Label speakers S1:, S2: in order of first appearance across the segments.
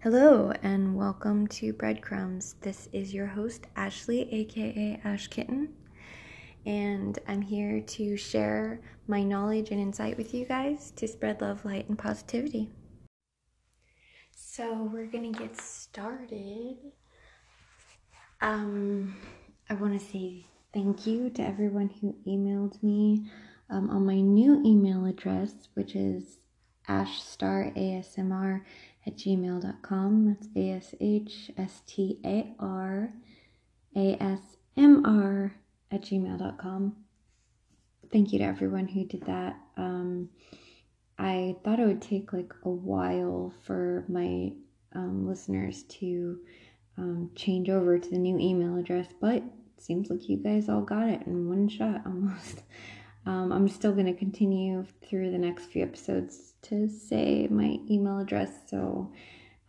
S1: Hello and welcome to Breadcrumbs. This is your host, Ashley, aka Ash Kitten, and I'm here to share my knowledge and insight with you guys to spread love, light, and positivity. So, we're gonna get started. Um, I want to say thank you to everyone who emailed me um, on my new email address, which is ashstarasmr at gmail.com. That's A S H S T A R A S M R at gmail.com. Thank you to everyone who did that. Um, I thought it would take like a while for my um, listeners to um, change over to the new email address, but it seems like you guys all got it in one shot almost. Um, I'm still going to continue through the next few episodes to say my email address, so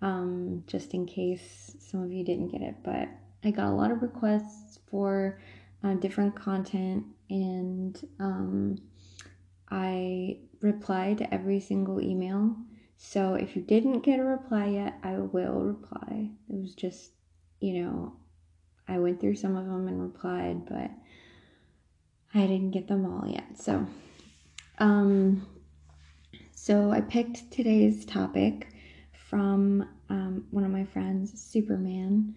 S1: um, just in case some of you didn't get it. But I got a lot of requests for uh, different content, and um, I replied to every single email. So if you didn't get a reply yet, I will reply. It was just, you know, I went through some of them and replied, but I didn't get them all yet. So, um, so I picked today's topic from um, one of my friends, Superman,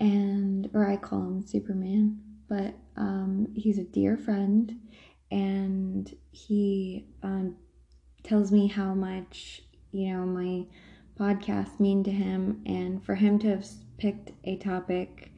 S1: and or I call him Superman, but um, he's a dear friend, and he um, tells me how much you know my podcasts mean to him, and for him to have picked a topic.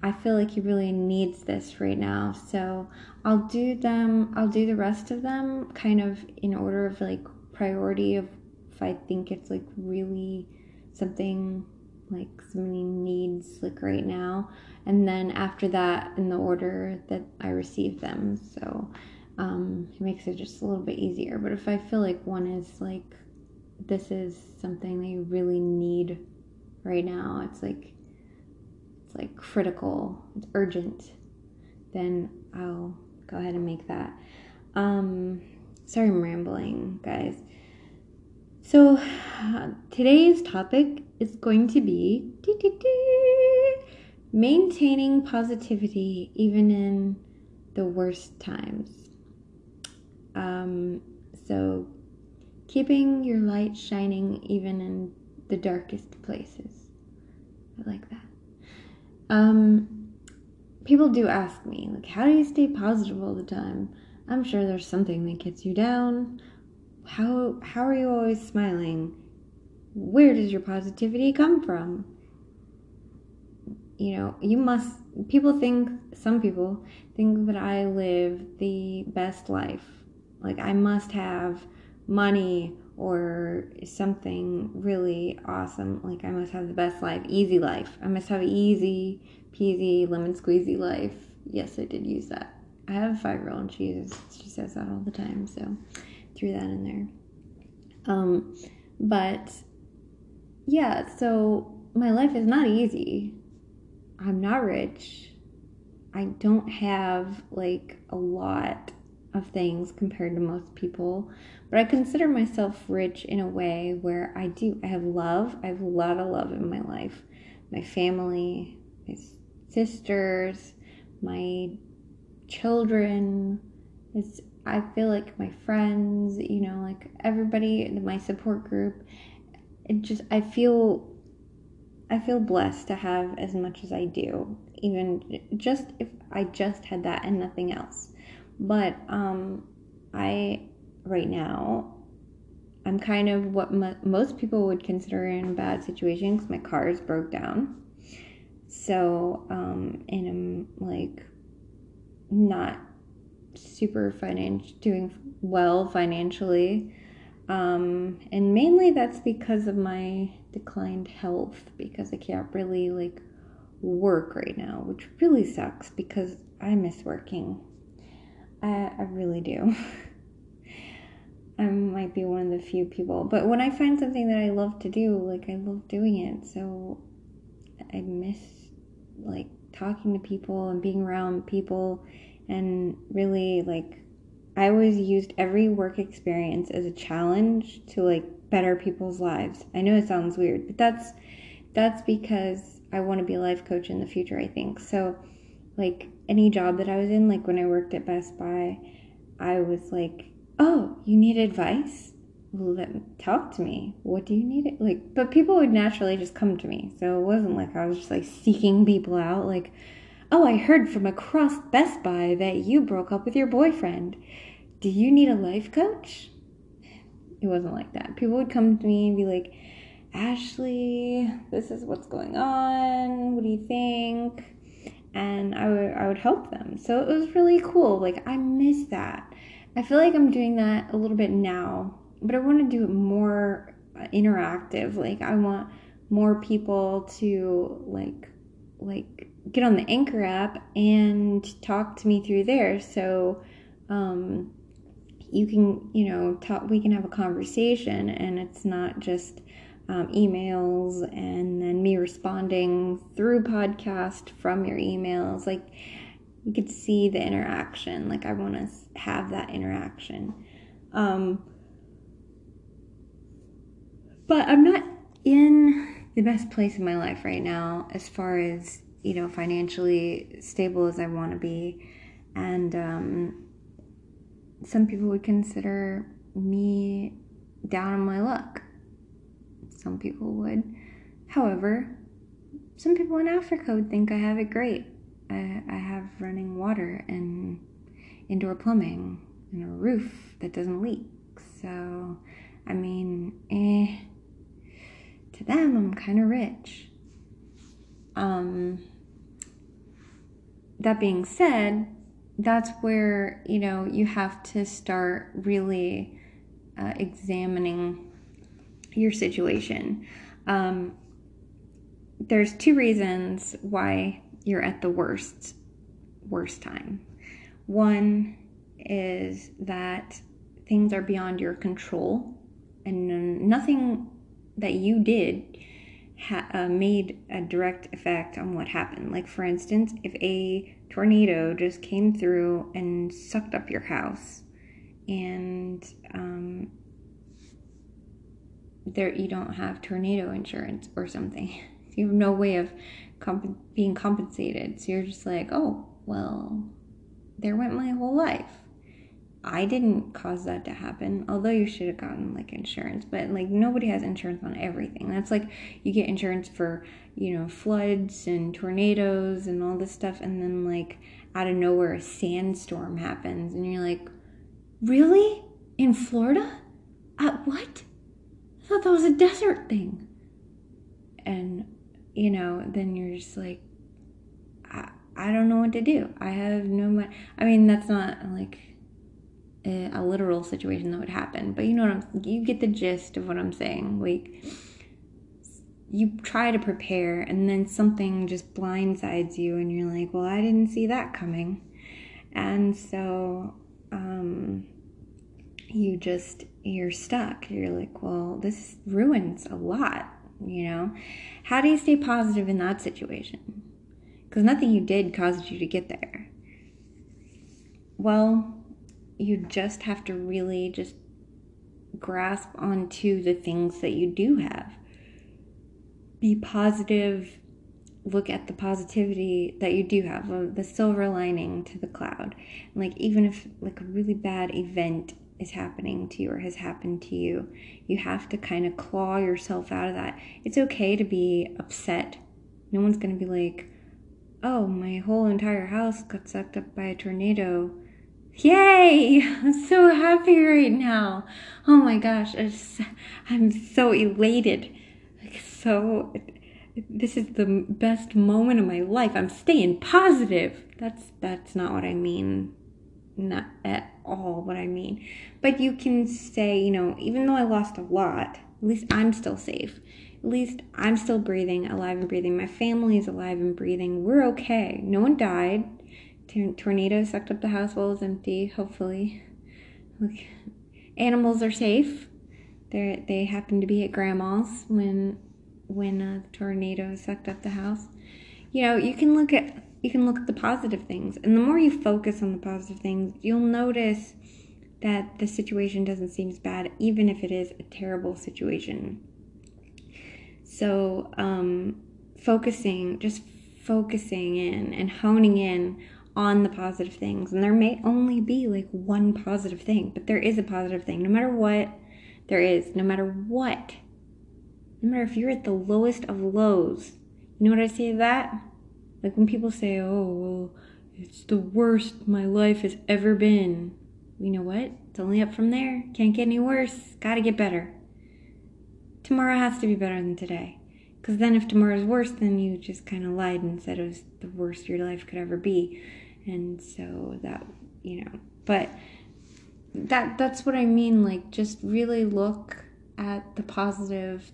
S1: I feel like he really needs this right now. So I'll do them, I'll do the rest of them kind of in order of like priority of if I think it's like really something like somebody needs like right now. And then after that in the order that I receive them. So um, it makes it just a little bit easier. But if I feel like one is like this is something they really need right now it's like it's like critical it's urgent then I'll go ahead and make that. Um sorry I'm rambling guys so, today's topic is going to be maintaining positivity even in the worst times. Um, so, keeping your light shining even in the darkest places. I like that. Um, people do ask me, like, how do you stay positive all the time? I'm sure there's something that gets you down how how are you always smiling? Where does your positivity come from? You know, you must people think some people think that I live the best life. Like I must have money or something really awesome. Like I must have the best life, easy life. I must have easy peasy lemon squeezy life. Yes, I did use that. I have a five year old and she she says that all the time, so threw that in there. Um, but yeah, so my life is not easy. I'm not rich. I don't have like a lot of things compared to most people, but I consider myself rich in a way where I do. I have love. I have a lot of love in my life. My family, my sisters, my children. It's I feel like my friends, you know, like everybody my support group, it just I feel I feel blessed to have as much as I do, even just if I just had that and nothing else. But um I right now I'm kind of what most people would consider in a bad situation because my car is broke down. So, um, and I'm like not super financial, doing well financially. Um, and mainly that's because of my declined health because I can't really like work right now, which really sucks because I miss working. I, I really do. I might be one of the few people, but when I find something that I love to do, like I love doing it. So I miss like talking to people and being around people and really like I always used every work experience as a challenge to like better people's lives. I know it sounds weird, but that's that's because I want to be a life coach in the future, I think. So like any job that I was in, like when I worked at Best Buy, I was like, "Oh, you need advice? Let talk to me. What do you need?" It like, but people would naturally just come to me, so it wasn't like I was just like seeking people out. Like, "Oh, I heard from across Best Buy that you broke up with your boyfriend. Do you need a life coach?" It wasn't like that. People would come to me and be like, "Ashley, this is what's going on. What do you think?" and I would I would help them. So it was really cool. Like I miss that. I feel like I'm doing that a little bit now, but I want to do it more uh, interactive. Like I want more people to like like get on the Anchor app and talk to me through there. So um you can, you know, talk we can have a conversation and it's not just um, emails and then me responding through podcast from your emails. Like you could see the interaction. Like I want to have that interaction. Um, but I'm not in the best place in my life right now as far as you know financially stable as I want to be, and um, some people would consider me down on my luck some people would. However, some people in Africa would think I have it great. I, I have running water and indoor plumbing and a roof that doesn't leak. So, I mean, eh, to them, I'm kind of rich. Um, that being said, that's where, you know, you have to start really uh, examining your situation. Um, there's two reasons why you're at the worst worst time. One is that things are beyond your control and nothing that you did ha- uh, made a direct effect on what happened. Like, for instance, if a tornado just came through and sucked up your house and um, there you don't have tornado insurance or something. You have no way of comp- being compensated. So you're just like, oh, well, there went my whole life. I didn't cause that to happen, although you should have gotten like insurance, but like nobody has insurance on everything. That's like you get insurance for, you know, floods and tornadoes and all this stuff, and then like out of nowhere a sandstorm happens, and you're like, really? In Florida? At what? I thought that was a desert thing. And, you know, then you're just like, I, I don't know what to do. I have no money. I mean, that's not like a, a literal situation that would happen, but you know what I'm, you get the gist of what I'm saying. Like, you try to prepare and then something just blindsides you and you're like, well, I didn't see that coming. And so, um, you just you're stuck. You're like well this ruins a lot you know? How do you stay positive in that situation? Because nothing you did caused you to get there. Well you just have to really just grasp onto the things that you do have be positive look at the positivity that you do have the silver lining to the cloud like even if like a really bad event is happening to you or has happened to you. You have to kind of claw yourself out of that. It's okay to be upset. No one's going to be like, oh, my whole entire house got sucked up by a tornado. Yay! I'm so happy right now. Oh my gosh, I'm so elated. Like, so, this is the best moment of my life. I'm staying positive. That's that's not what I mean not at all what I mean. But you can say, you know, even though I lost a lot, at least I'm still safe. At least I'm still breathing, alive and breathing. My family is alive and breathing. We're okay. No one died. Tornado sucked up the house while it was empty, hopefully. Look, animals are safe. They they happened to be at grandma's when when a tornado sucked up the house. You know, you can look at you can look at the positive things. And the more you focus on the positive things, you'll notice that the situation doesn't seem as bad, even if it is a terrible situation. So, um, focusing, just focusing in and honing in on the positive things. And there may only be like one positive thing, but there is a positive thing. No matter what there is, no matter what, no matter if you're at the lowest of lows, you know what I say to that? Like when people say, oh, well, it's the worst my life has ever been. You know what? It's only up from there. Can't get any worse. Gotta get better. Tomorrow has to be better than today. Because then if tomorrow's worse, then you just kind of lied and said it was the worst your life could ever be. And so that, you know, but that that's what I mean. Like, just really look at the positive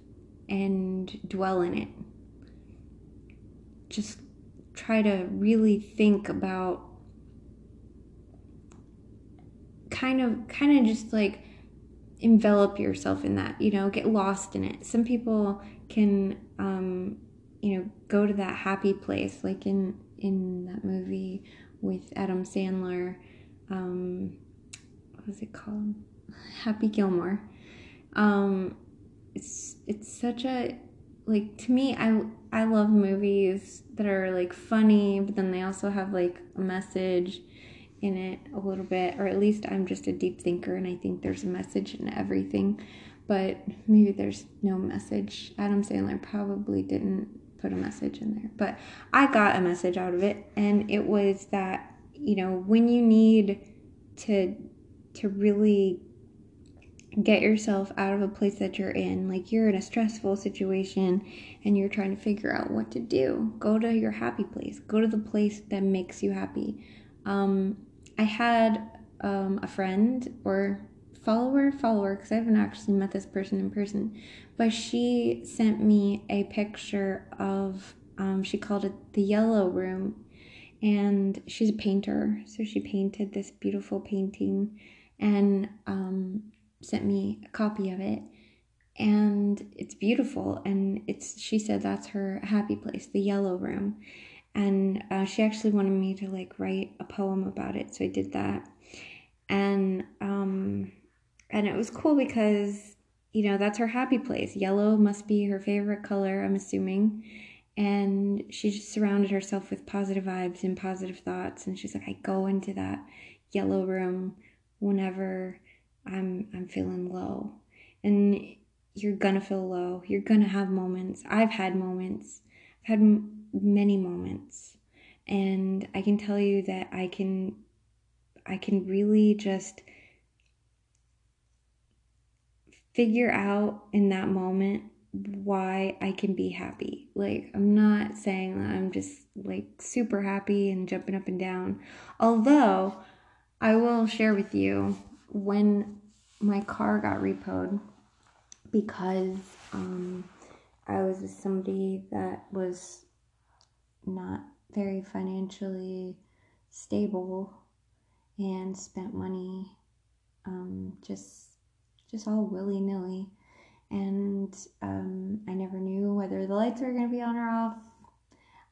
S1: and dwell in it. Just try to really think about kind of kind of just like envelop yourself in that you know get lost in it some people can um you know go to that happy place like in in that movie with adam sandler um what was it called? Happy gilmore. Um it's it's such a like to me i i love movies that are like funny but then they also have like a message in it a little bit or at least i'm just a deep thinker and i think there's a message in everything. But maybe there's no message. Adam sandler probably didn't put a message in there but i got a message out of it and it was that you know when you need to to really get yourself out of a place that you're in. Like you're in a stressful situation and you're trying to figure out what to do. Go to your happy place. Go to the place that makes you happy. Um, I had um, a friend or follower, follower, because I haven't actually met this person in person, but she sent me a picture of, um, she called it the yellow room. And she's a painter, so she painted this beautiful painting. And um, sent me a copy of it and it's beautiful and it's she said that's her happy place the yellow room and uh, she actually wanted me to like write a poem about it so i did that and um and it was cool because you know that's her happy place yellow must be her favorite color i'm assuming and she just surrounded herself with positive vibes and positive thoughts and she's like i go into that yellow room whenever I'm I'm feeling low. And you're gonna feel low. You're gonna have moments. I've had moments. I've had m- many moments. And I can tell you that I can I can really just figure out in that moment why I can be happy. Like, I'm not saying that I'm just like super happy and jumping up and down. Although, I will share with you when my car got repoed because um, I was with somebody that was not very financially stable and spent money um, just just all willy nilly, and um, I never knew whether the lights were going to be on or off.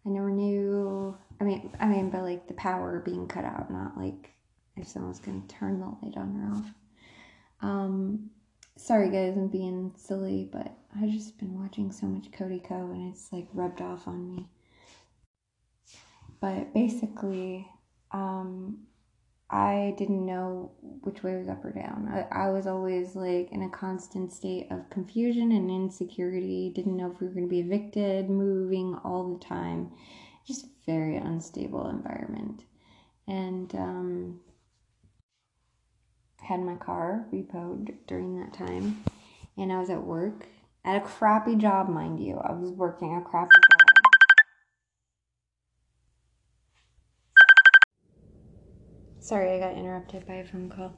S1: I never knew. I mean, I mean, but like the power being cut out, not like if someone's going to turn the light on or off. Um, sorry guys, I'm being silly, but I've just been watching so much Cody Ko and it's like rubbed off on me. But basically, um, I didn't know which way was up or down. I, I was always like in a constant state of confusion and insecurity. Didn't know if we were going to be evicted, moving all the time. Just very unstable environment. And um, had my car repoed during that time, and I was at work at a crappy job, mind you. I was working a crappy job. Sorry, I got interrupted by a phone call.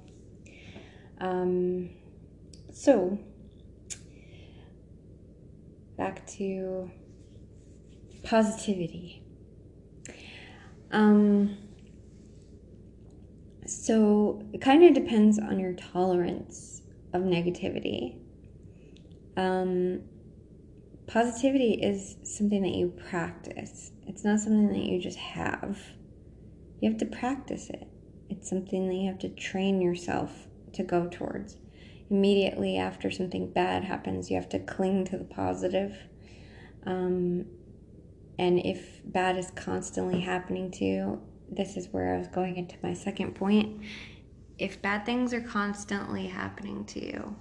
S1: Um, so, back to positivity. Um, so it kind of depends on your tolerance of negativity. Um, positivity is something that you practice, it's not something that you just have. You have to practice it, it's something that you have to train yourself to go towards. Immediately after something bad happens, you have to cling to the positive. Um, and if bad is constantly happening to you, this is where I was going into my second point. If bad things are constantly happening to you,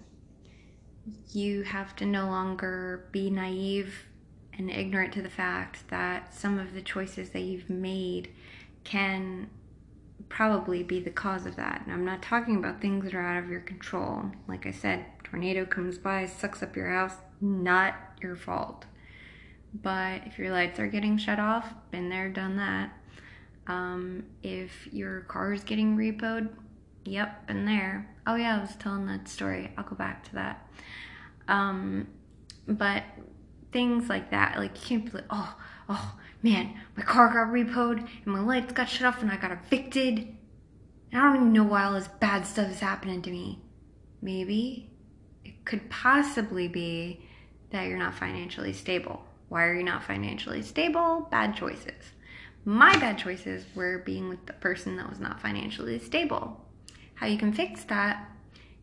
S1: you have to no longer be naive and ignorant to the fact that some of the choices that you've made can probably be the cause of that. And I'm not talking about things that are out of your control. Like I said, tornado comes by, sucks up your house, not your fault. But if your lights are getting shut off, been there, done that. Um, if your car is getting repoed, yep, been there. Oh yeah, I was telling that story. I'll go back to that. Um, but things like that, like you can't be like, oh, oh man, my car got repoed and my lights got shut off and I got evicted. And I don't even know why all this bad stuff is happening to me. Maybe it could possibly be that you're not financially stable. Why are you not financially stable? Bad choices. My bad choices were being with the person that was not financially stable. How you can fix that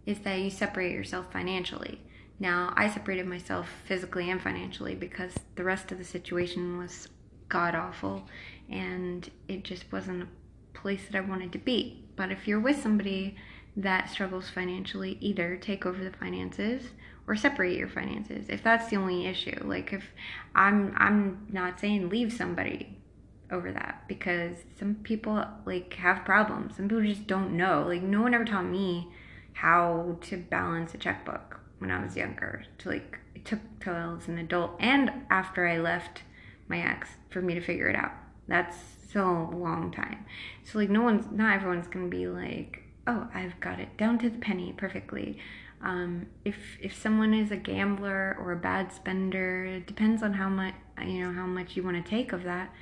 S1: is that you separate yourself financially. Now, I separated myself physically and financially because the rest of the situation was god awful and it just wasn't a place that I wanted to be. But if you're with somebody that struggles financially, either take over the finances or separate your finances. If that's the only issue, like if I'm I'm not saying leave somebody over that because some people like have problems. Some people just don't know. Like no one ever taught me how to balance a checkbook when I was younger. To like it took till I was an adult and after I left my ex for me to figure it out. That's so long time. So like no one's not everyone's gonna be like, oh, I've got it down to the penny perfectly. Um, if if someone is a gambler or a bad spender, it depends on how much you know how much you want to take of that.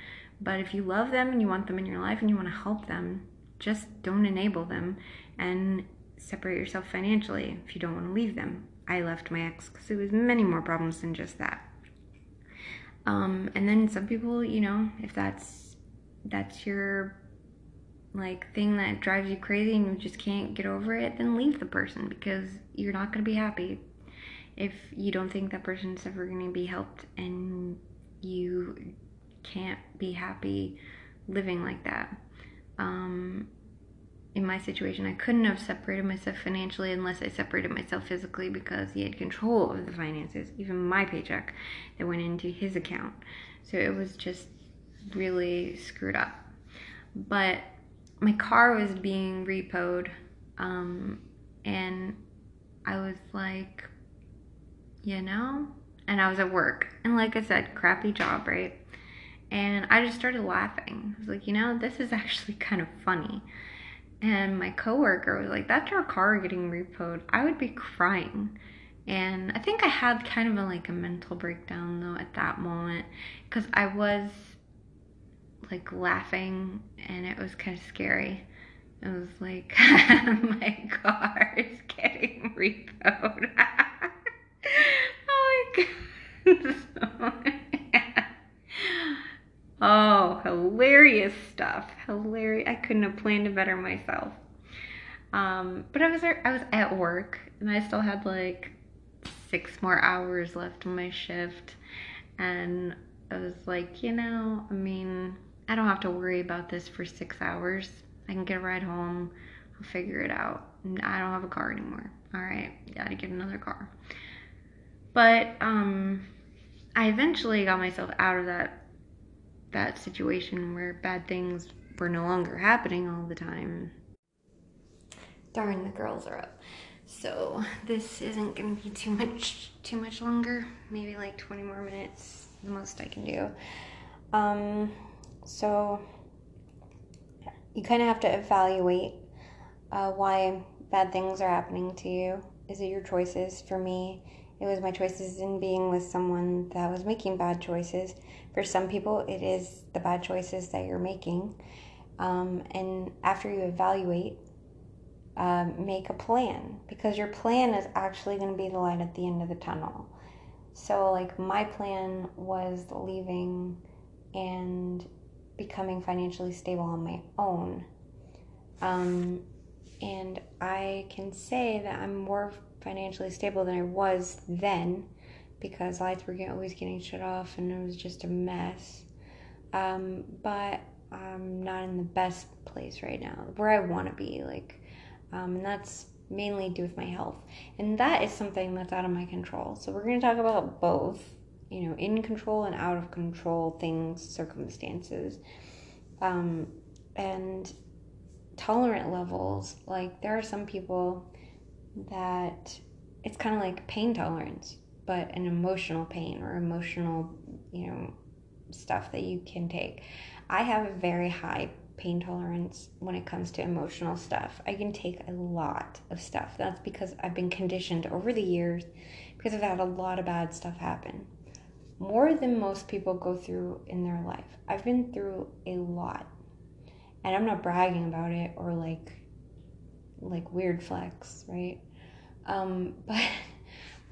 S1: But if you love them and you want them in your life and you want to help them, just don't enable them and separate yourself financially if you don't want to leave them. I left my ex because it was many more problems than just that. Um, and then some people, you know, if that's that's your like thing that drives you crazy and you just can't get over it, then leave the person because you're not going to be happy if you don't think that person's ever going to be helped and you can't be happy living like that. Um, in my situation, I couldn't have separated myself financially unless I separated myself physically because he had control of the finances, even my paycheck that went into his account. So it was just really screwed up. But my car was being repoed, um, and I was like, you know, and I was at work, and like I said, crappy job, right? And I just started laughing. I was like, you know, this is actually kind of funny and my coworker was like, "That's your car getting repoed." I would be crying, and I think I had kind of a, like a mental breakdown though at that moment because I was like laughing, and it was kind of scary. It was like my car is getting repoed. oh my god. Oh, hilarious stuff. Hilarious. I couldn't have planned it better myself. Um, but I was I was at work and I still had like six more hours left on my shift and I was like, you know, I mean, I don't have to worry about this for six hours. I can get a ride home. I'll figure it out. I don't have a car anymore. All right, gotta get another car. But um, I eventually got myself out of that that situation where bad things were no longer happening all the time. Darn, the girls are up. So this isn't gonna be too much too much longer. Maybe like 20 more minutes, the most I can do. Um, so you kind of have to evaluate uh, why bad things are happening to you. Is it your choices? For me, it was my choices in being with someone that was making bad choices. For some people, it is the bad choices that you're making. Um, and after you evaluate, um, make a plan because your plan is actually going to be the light at the end of the tunnel. So, like, my plan was leaving and becoming financially stable on my own. Um, and I can say that I'm more financially stable than I was then because lights were always getting shut off and it was just a mess. Um, but I'm not in the best place right now, where I want to be. Like, um, and that's mainly due with my health, and that is something that's out of my control. So we're going to talk about both, you know, in control and out of control things, circumstances, um, and tolerant levels. Like there are some people that it's kind of like pain tolerance, but an emotional pain or emotional, you know, stuff that you can take. I have a very high pain tolerance when it comes to emotional stuff. I can take a lot of stuff. That's because I've been conditioned over the years because I've had a lot of bad stuff happen. More than most people go through in their life. I've been through a lot. And I'm not bragging about it or like like weird flex, right? Um, but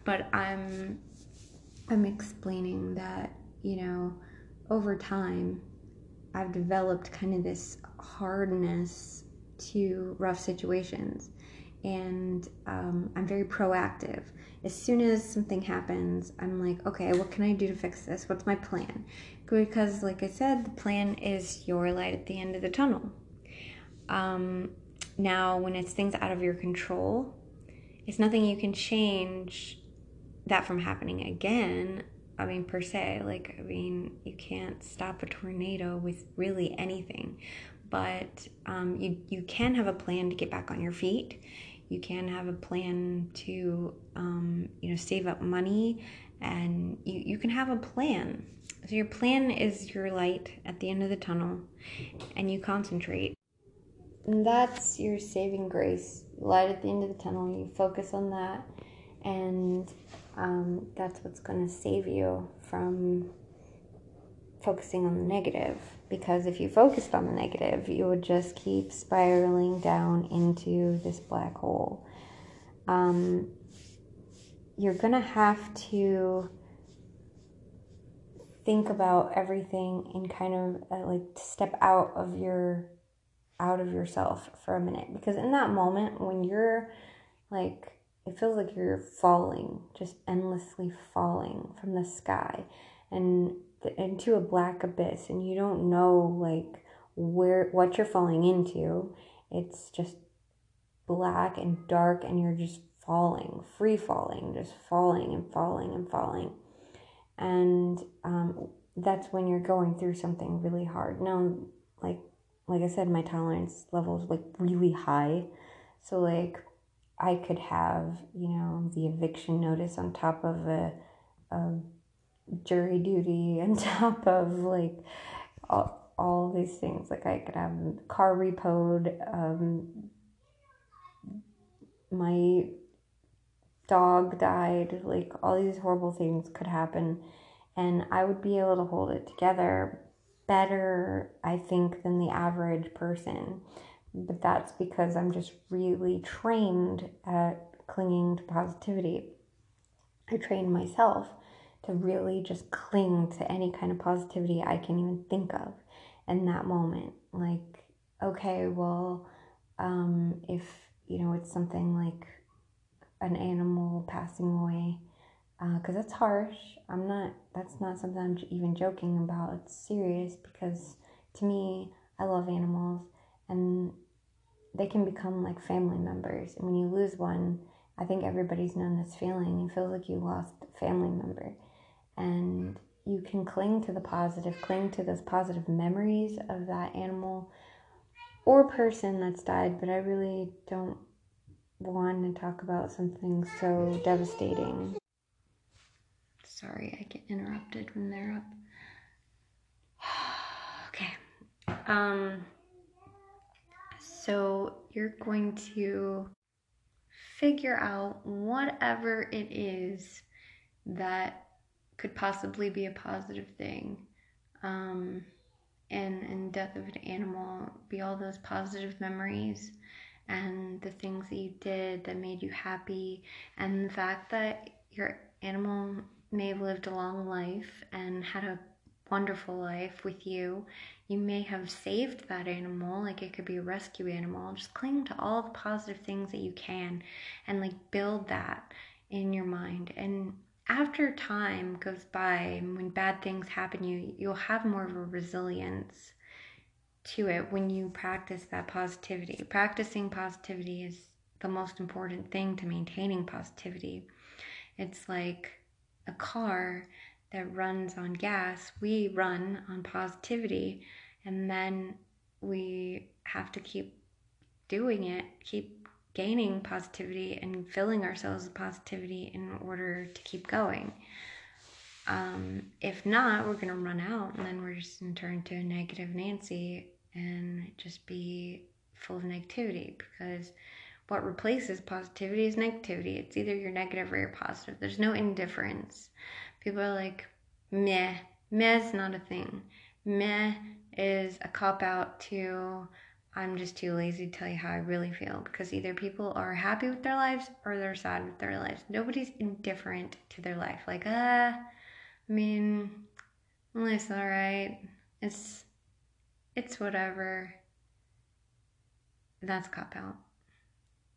S1: but I'm I'm explaining that, you know, over time I've developed kind of this hardness to rough situations. And um, I'm very proactive. As soon as something happens, I'm like, okay, what can I do to fix this? What's my plan? Because, like I said, the plan is your light at the end of the tunnel. Um, now, when it's things out of your control, it's nothing you can change that from happening again I mean, per se, like, I mean, you can't stop a tornado with really anything, but um, you, you can have a plan to get back on your feet. You can have a plan to, um, you know, save up money and you, you can have a plan. So your plan is your light at the end of the tunnel and you concentrate. And that's your saving grace, light at the end of the tunnel. You focus on that and um, that's what's going to save you from focusing on the negative. Because if you focused on the negative, you would just keep spiraling down into this black hole. Um, you're going to have to think about everything and kind of uh, like step out of your out of yourself for a minute because in that moment when you're like it feels like you're falling, just endlessly falling from the sky and into a black abyss and you don't know like where what you're falling into. It's just black and dark and you're just falling, free falling, just falling and falling and falling. And um, that's when you're going through something really hard. Now, like like I said, my tolerance level is like really high. So like I could have, you know, the eviction notice on top of a, a jury duty, on top of like all, all these things. Like I could have car repoed, um, my dog died, like all these horrible things could happen. And I would be able to hold it together better, I think, than the average person but that's because I'm just really trained at clinging to positivity. I trained myself to really just cling to any kind of positivity I can even think of in that moment. Like, okay, well, um, if you know it's something like an animal passing away, because uh, that's harsh. I'm not. That's not something I'm even joking about. It's serious because to me, I love animals, and they can become like family members. And when you lose one, I think everybody's known this feeling. You feel like you lost a family member. And you can cling to the positive, cling to those positive memories of that animal or person that's died, but I really don't want to talk about something so devastating. Sorry, I get interrupted when they're up. okay. Um so you're going to figure out whatever it is that could possibly be a positive thing. Um, and, and death of an animal be all those positive memories and the things that you did that made you happy and the fact that your animal may have lived a long life and had a wonderful life with you. You may have saved that animal, like it could be a rescue animal. Just cling to all the positive things that you can and like build that in your mind. And after time goes by when bad things happen you you'll have more of a resilience to it when you practice that positivity. Practicing positivity is the most important thing to maintaining positivity. It's like a car that runs on gas. We run on positivity and then we have to keep doing it, keep gaining positivity and filling ourselves with positivity in order to keep going. Um, if not, we're going to run out and then we're just going to turn to a negative Nancy and just be full of negativity because what replaces positivity is negativity. It's either you're negative or you're positive. There's no indifference. People are like, meh. Meh is not a thing. Meh is a cop out to I'm just too lazy to tell you how I really feel because either people are happy with their lives or they're sad with their lives. Nobody's indifferent to their life. Like, uh, I mean, life's alright. It's it's whatever. That's cop out.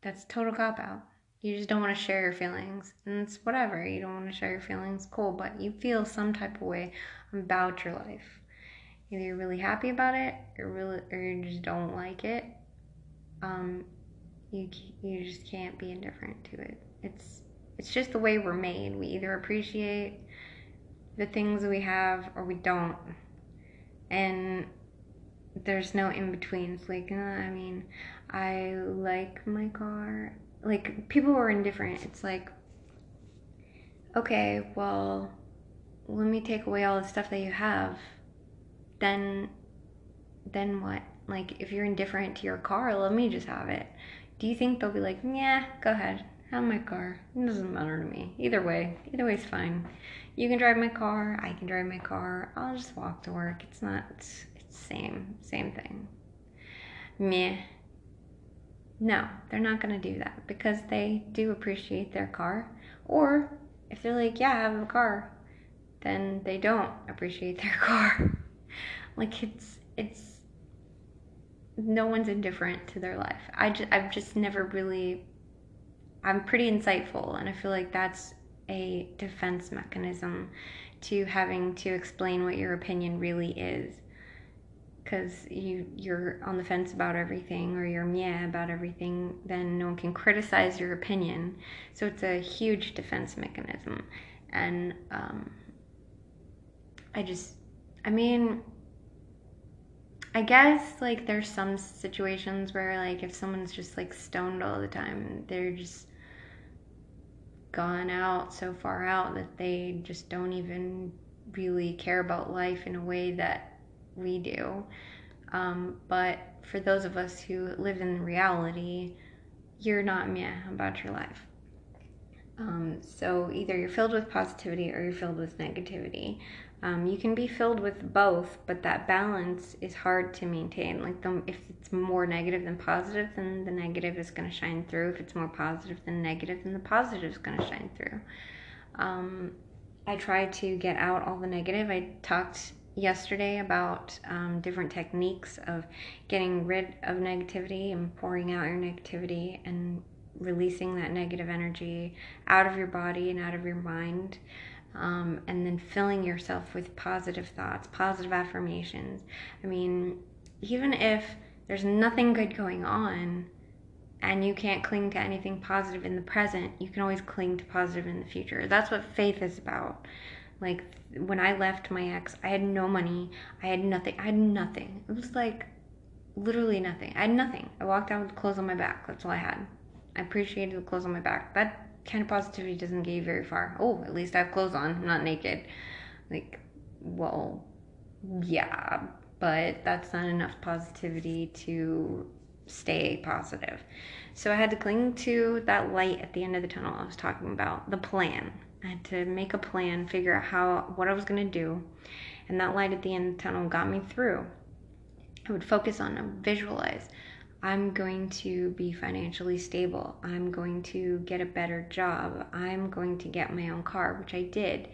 S1: That's total cop out. You just don't want to share your feelings. And it's whatever. You don't want to share your feelings, cool, but you feel some type of way about your life. Either you're really happy about it or really or you just don't like it. Um you you just can't be indifferent to it. It's it's just the way we're made. We either appreciate the things we have or we don't. And there's no in between. Like, uh, I mean, I like my car. Like, people are indifferent. It's like, okay, well, let me take away all the stuff that you have. Then, then what? Like, if you're indifferent to your car, let me just have it. Do you think they'll be like, yeah, go ahead, have my car. It doesn't matter to me. Either way, either way is fine. You can drive my car. I can drive my car. I'll just walk to work. It's not. It's, same, same thing. Meh. No, they're not going to do that because they do appreciate their car. Or if they're like, yeah, I have a car, then they don't appreciate their car. like it's it's no one's indifferent to their life. I just, I've just never really I'm pretty insightful and I feel like that's a defense mechanism to having to explain what your opinion really is because you you're on the fence about everything or you're meh about everything, then no one can criticize your opinion. So it's a huge defense mechanism, and um, I just, I mean, I guess like there's some situations where like if someone's just like stoned all the time, they're just gone out so far out that they just don't even really care about life in a way that we do. Um, but for those of us who live in reality, you're not meh about your life. Um, so either you're filled with positivity or you're filled with negativity. Um, you can be filled with both, but that balance is hard to maintain. Like the, if it's more negative than positive, then the negative is going to shine through. If it's more positive than negative, then the positive is going to shine through. Um, I try to get out all the negative. I talked yesterday about um, different techniques of getting rid of negativity and pouring out your negativity and releasing that negative energy out of your body and out of your mind. Um, and then filling yourself with positive thoughts, positive affirmations. I mean, even if there's nothing good going on and you can't cling to anything positive in the present, you can always cling to positive in the future. That's what faith is about. Like when I left my ex, I had no money. I had nothing. I had nothing. It was like literally nothing. I had nothing. I walked out with clothes on my back. That's all I had. I appreciated the clothes on my back. That kind of positivity doesn't get you very far. Oh, at least I have clothes on. I'm not naked. Like, well, yeah, but that's not enough positivity to stay positive. So I had to cling to that light at the end of the tunnel I was talking about, the plan. I had to make a plan, figure out how what I was going to do, and that light at the end of the tunnel got me through. I would focus on visualize. I'm going to be financially stable. I'm going to get a better job. I'm going to get my own car, which I did.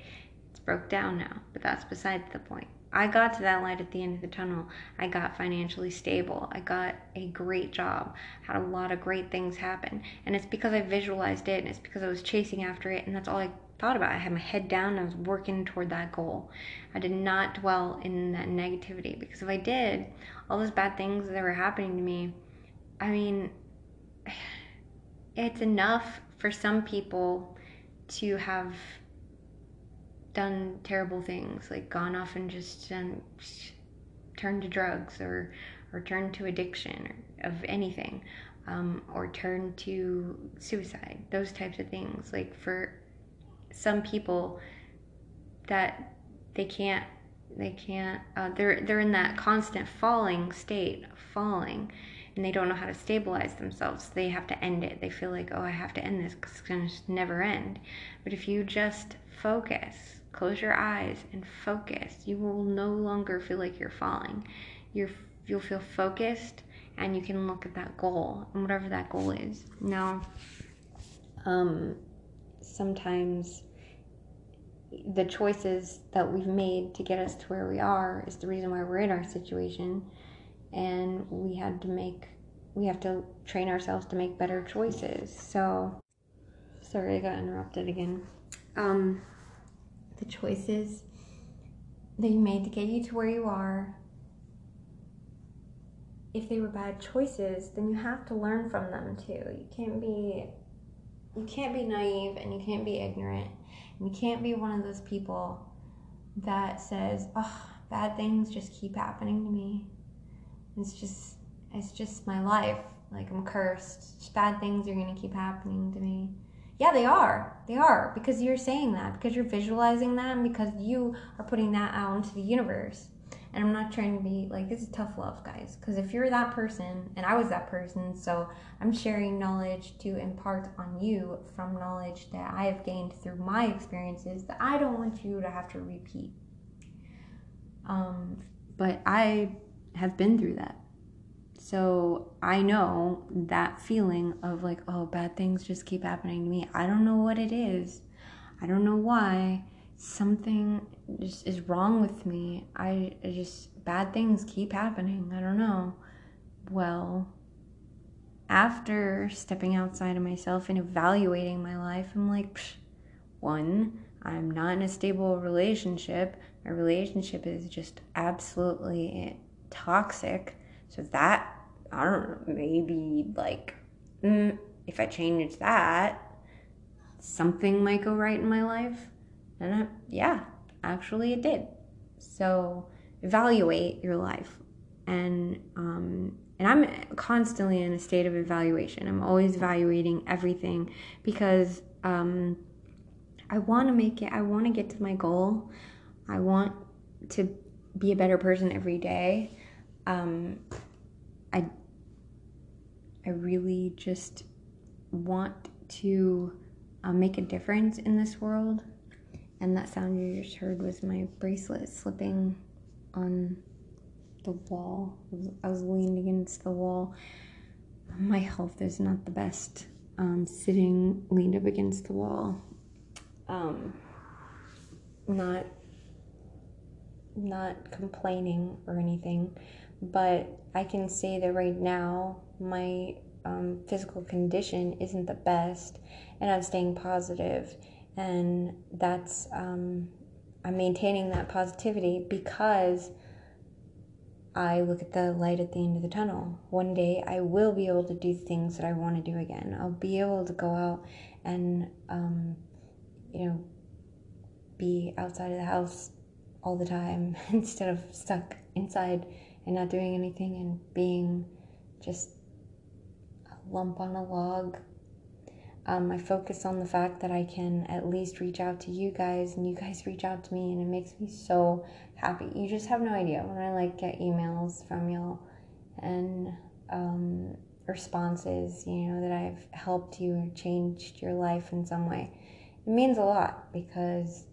S1: It's broke down now, but that's besides the point. I got to that light at the end of the tunnel. I got financially stable. I got a great job. Had a lot of great things happen. And it's because I visualized it and it's because I was chasing after it and that's all I thought about. I had my head down and I was working toward that goal. I did not dwell in that negativity because if I did, all those bad things that were happening to me, I mean, it's enough for some people to have done terrible things, like gone off and just um, turned to drugs or or turned to addiction or, of anything, um, or turned to suicide. Those types of things. Like for some people, that they can't they can't uh, they're they're in that constant falling state, of falling and they don't know how to stabilize themselves. They have to end it. They feel like, oh, I have to end this because it's going to never end. But if you just focus, close your eyes and focus, you will no longer feel like you're falling. You're, you'll feel focused and you can look at that goal and whatever that goal is. Now, um, sometimes the choices that we've made to get us to where we are is the reason why we're in our situation. And we had to make we have to train ourselves to make better choices. So sorry i got interrupted again. Um the choices that you made to get you to where you are if they were bad choices then you have to learn from them too. You can't be you can't be naive and you can't be ignorant and you can't be one of those people that says oh bad things just keep happening to me it's just it's just my life. Like I'm cursed. Bad things are gonna keep happening to me. Yeah, they are. They are because you're saying that because you're visualizing that and because you are putting that out into the universe. And I'm not trying to be like this is tough love, guys. Because if you're that person, and I was that person, so I'm sharing knowledge to impart on you from knowledge that I have gained through my experiences that I don't want you to have to repeat. Um, but I have been through that. So I know that feeling of like, oh, bad things just keep happening to me. I don't know what it is. I don't know why. Something just is wrong with me. I, I just, bad things keep happening. I don't know. Well, after stepping outside of myself and evaluating my life, I'm like, one, I'm not in a stable relationship. My relationship is just absolutely toxic. So that, I don't know, maybe like, mm, if I change that, something might go right in my life. And I, yeah, actually it did. So evaluate your life. And, um, and I'm constantly in a state of evaluation. I'm always evaluating everything because um, I want to make it, I want to get to my goal. I want to be a better person every day um, I I really just want to uh, make a difference in this world. And that sound you just heard was my bracelet slipping on the wall. I was leaned against the wall. My health is not the best um, sitting leaned up against the wall. Um, not not complaining or anything but I can say that right now my um, physical condition isn't the best, and I'm staying positive, and that's um, I'm maintaining that positivity because I look at the light at the end of the tunnel. One day I will be able to do things that I want to do again. I'll be able to go out and um, you know be outside of the house all the time instead of stuck inside and not doing anything and being just a lump on a log. Um, I focus on the fact that I can at least reach out to you guys and you guys reach out to me and it makes me so happy. You just have no idea when I like get emails from y'all and um, responses, you know, that I've helped you or changed your life in some way. It means a lot because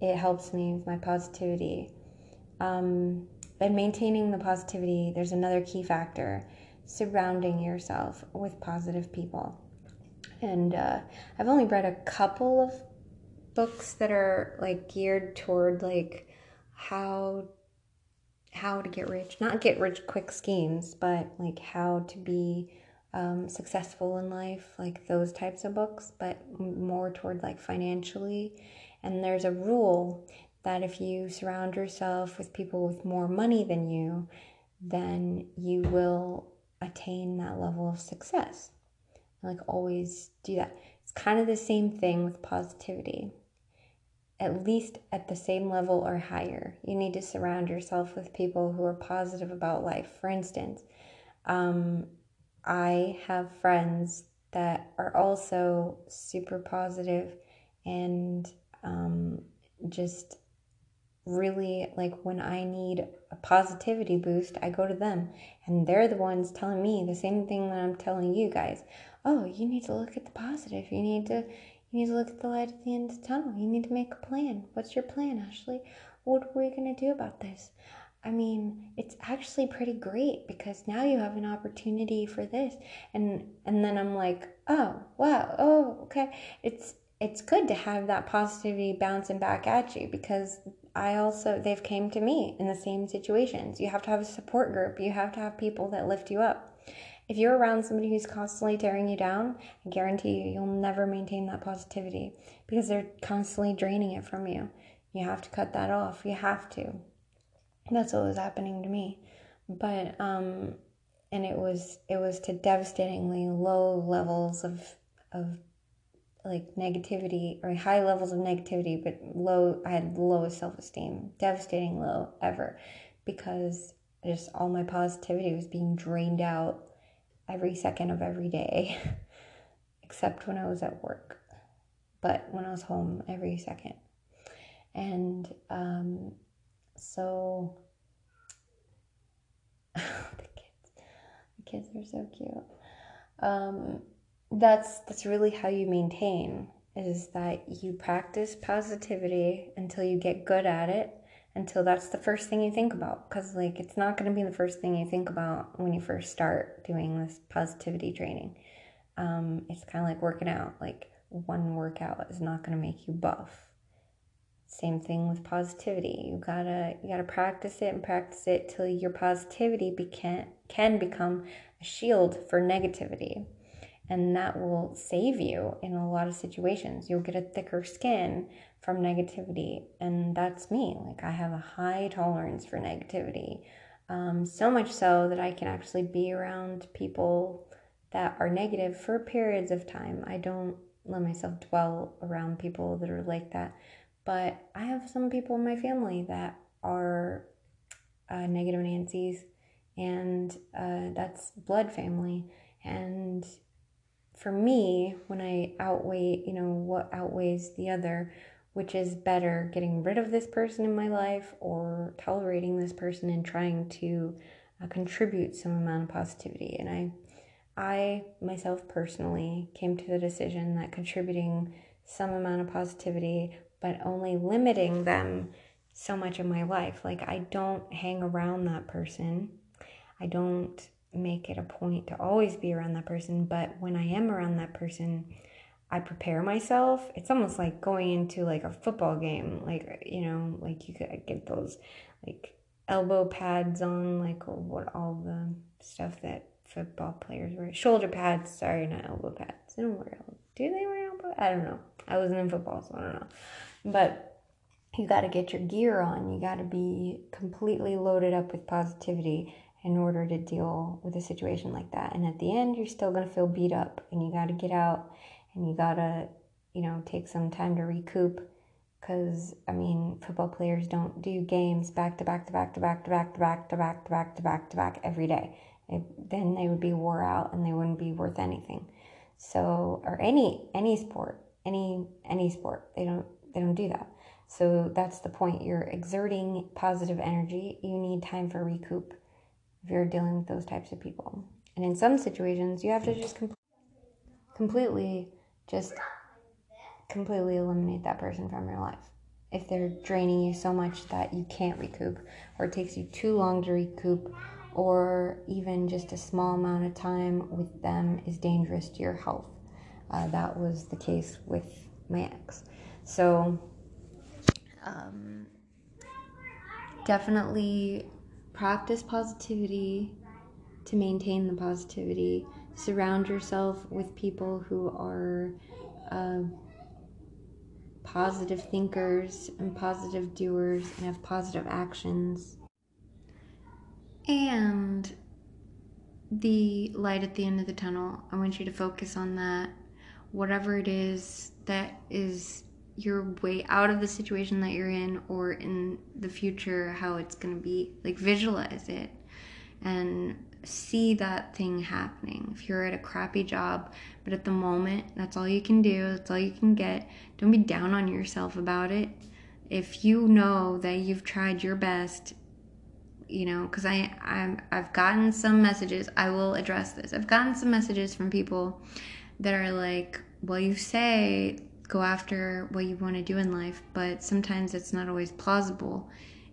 S1: it helps me with my positivity. Um, and maintaining the positivity, there's another key factor surrounding yourself with positive people. And uh, I've only read a couple of books that are like geared toward like how how to get rich. Not get rich quick schemes but like how to be um, successful in life like those types of books but more toward like financially. And there's a rule that if you surround yourself with people with more money than you then you will attain that level of success like always do that it's kind of the same thing with positivity at least at the same level or higher. You need to surround yourself with people who are positive about life. For instance, um, I have friends that are also super positive and um, just really like when I need a positivity boost, I go to them and they're the ones telling me the same thing that I'm telling you guys. Oh, you need to look at the positive. You need to you need to look at the light at the end of the tunnel. You need to make a plan. What's your plan, Ashley? What are we going to do about this? I mean, it's actually pretty great because now you have an opportunity for this. And and then I'm like, "Oh, wow. Oh, okay." It's it's good to have that positivity bouncing back at you because I also they've came to me in the same situations. You have to have a support group. You have to have people that lift you up. If you're around somebody who's constantly tearing you down, I guarantee you, you'll never maintain that positivity because they're constantly draining it from you. You have to cut that off. You have to. That's what was happening to me. But, um, and it was it was to devastatingly low levels of of like negativity or high levels of negativity but low i had lowest self-esteem devastating low ever because just all my positivity was being drained out every second of every day, except when I was at work. But when I was home, every second. And um, so the kids, the kids are so cute. Um, that's that's really how you maintain is that you practice positivity until you get good at it until that's the first thing you think about. Because like it's not going to be the first thing you think about when you first start doing this positivity training. Um, it's kind of like working out. Like one workout is not going to make you buff. Same thing with positivity. You gotta you gotta practice it and practice it till your positivity becan, can become a shield for negativity and that will save you in a lot of situations you'll get a thicker skin from negativity. And that's me. Like, I have a high tolerance for negativity. Um, so much so that I can actually be around people that are negative for periods of time. I don't let myself dwell around people that are like that. But I have some people in my family that are uh, negative Nancy's, and uh, that's blood family. And for me, when I outweigh, you know, what outweighs the other, which is better getting rid of this person in my life or tolerating this person and trying to uh, contribute some amount of positivity. And i i myself personally came to the decision that contributing some amount of positivity but only limiting them so much of my life. Like i don't hang around that person. I don't make it a point to always be around that person but when i am around that person I prepare myself. It's almost like going into like a football game. Like, you know, like you could get those like elbow pads on, like what all the stuff that football players wear. Shoulder pads, sorry, not elbow pads. They don't wear elbow. Do they wear elbow? I don't know. I wasn't in football, so I don't know. But you got to get your gear on. You got to be completely loaded up with positivity in order to deal with a situation like that. And at the end, you're still going to feel beat up and you got to get out and you gotta, you know, take some time to recoup. Because, I mean, football players don't do games back to back to back to back to back to back to back to back to back to back every day. then they would be wore out and they wouldn't be worth anything. So, or any any sport, any any sport, they don't they don't do that. So that's the point. You're exerting positive energy. You need time for recoup if you're dealing with those types of people. And in some situations, you have to just com- completely just completely eliminate that person from your life. If they're draining you so much that you can't recoup, or it takes you too long to recoup, or even just a small amount of time with them is dangerous to your health. Uh, that was the case with my ex. So, um, definitely practice positivity to maintain the positivity. Surround yourself with people who are uh, positive thinkers and positive doers and have positive actions. And the light at the end of the tunnel, I want you to focus on that. Whatever it is that is your way out of the situation that you're in or in the future how it's going to be. Like visualize it and see that thing happening. If you're at a crappy job but at the moment that's all you can do that's all you can get. Don't be down on yourself about it. If you know that you've tried your best you know because i I'm, i've gotten some messages i will address this. I've gotten some messages from people that are like well you say go after what you want to do in life, but sometimes it's not always plausible.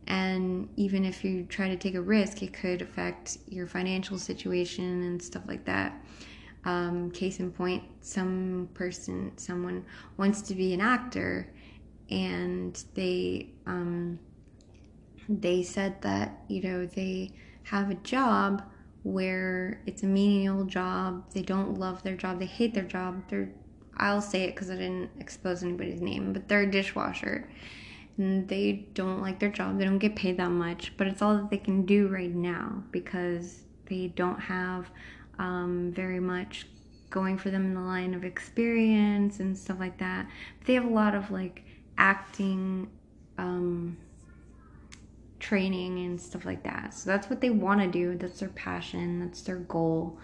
S1: And even if you try to take a risk, it could affect your financial situation and stuff like that. Um, case in point, some person, someone wants to be an actor, and they um, they said that you know they have a job where it's a menial job. They don't love their job. They hate their job. They're I'll say it because I didn't expose anybody's name, but they're a dishwasher. And they don't like their job. They don't get paid that much, but it's all that they can do right now because they don't have um, very much going for them in the line of experience and stuff like that. But they have a lot of like acting um, training and stuff like that. So that's what they want to do. That's their passion. That's their goal.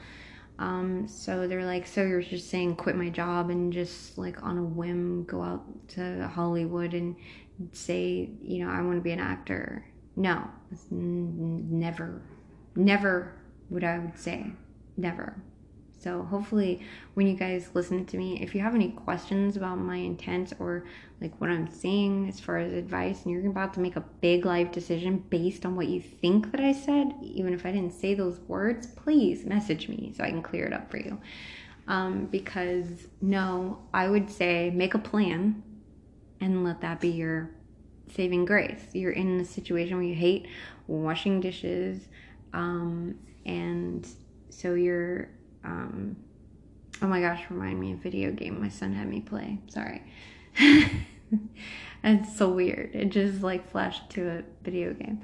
S1: Um, so they're like, so you're just saying quit my job and just like on a whim go out to Hollywood and say, you know, I want to be an actor. No, n- never, never would I would say, never. So hopefully, when you guys listen to me, if you have any questions about my intent or like what I'm saying as far as advice, and you're about to make a big life decision based on what you think that I said, even if I didn't say those words, please message me so I can clear it up for you. Um, because no, I would say make a plan and let that be your saving grace. You're in a situation where you hate washing dishes, um, and so you're um, oh my gosh, remind me of video game my son had me play. Sorry. it's so weird. It just like flashed to a video game.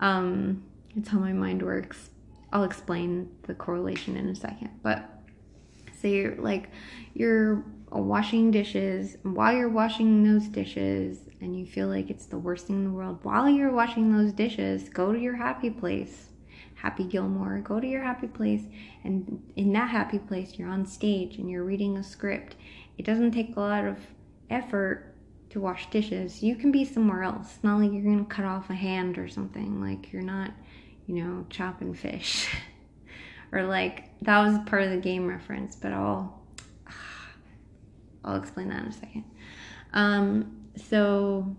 S1: Um, it's how my mind works. I'll explain the correlation in a second. But say you're like you're washing dishes, while you're washing those dishes and you feel like it's the worst thing in the world, while you're washing those dishes, go to your happy place Happy Gilmore, go to your happy place, and in that happy place, you're on stage and you're reading a script. It doesn't take a lot of effort to wash dishes. You can be somewhere else. It's not like you're gonna cut off a hand or something. Like you're not, you know, chopping fish. or like that was part of the game reference, but I'll I'll explain that in a second. Um, so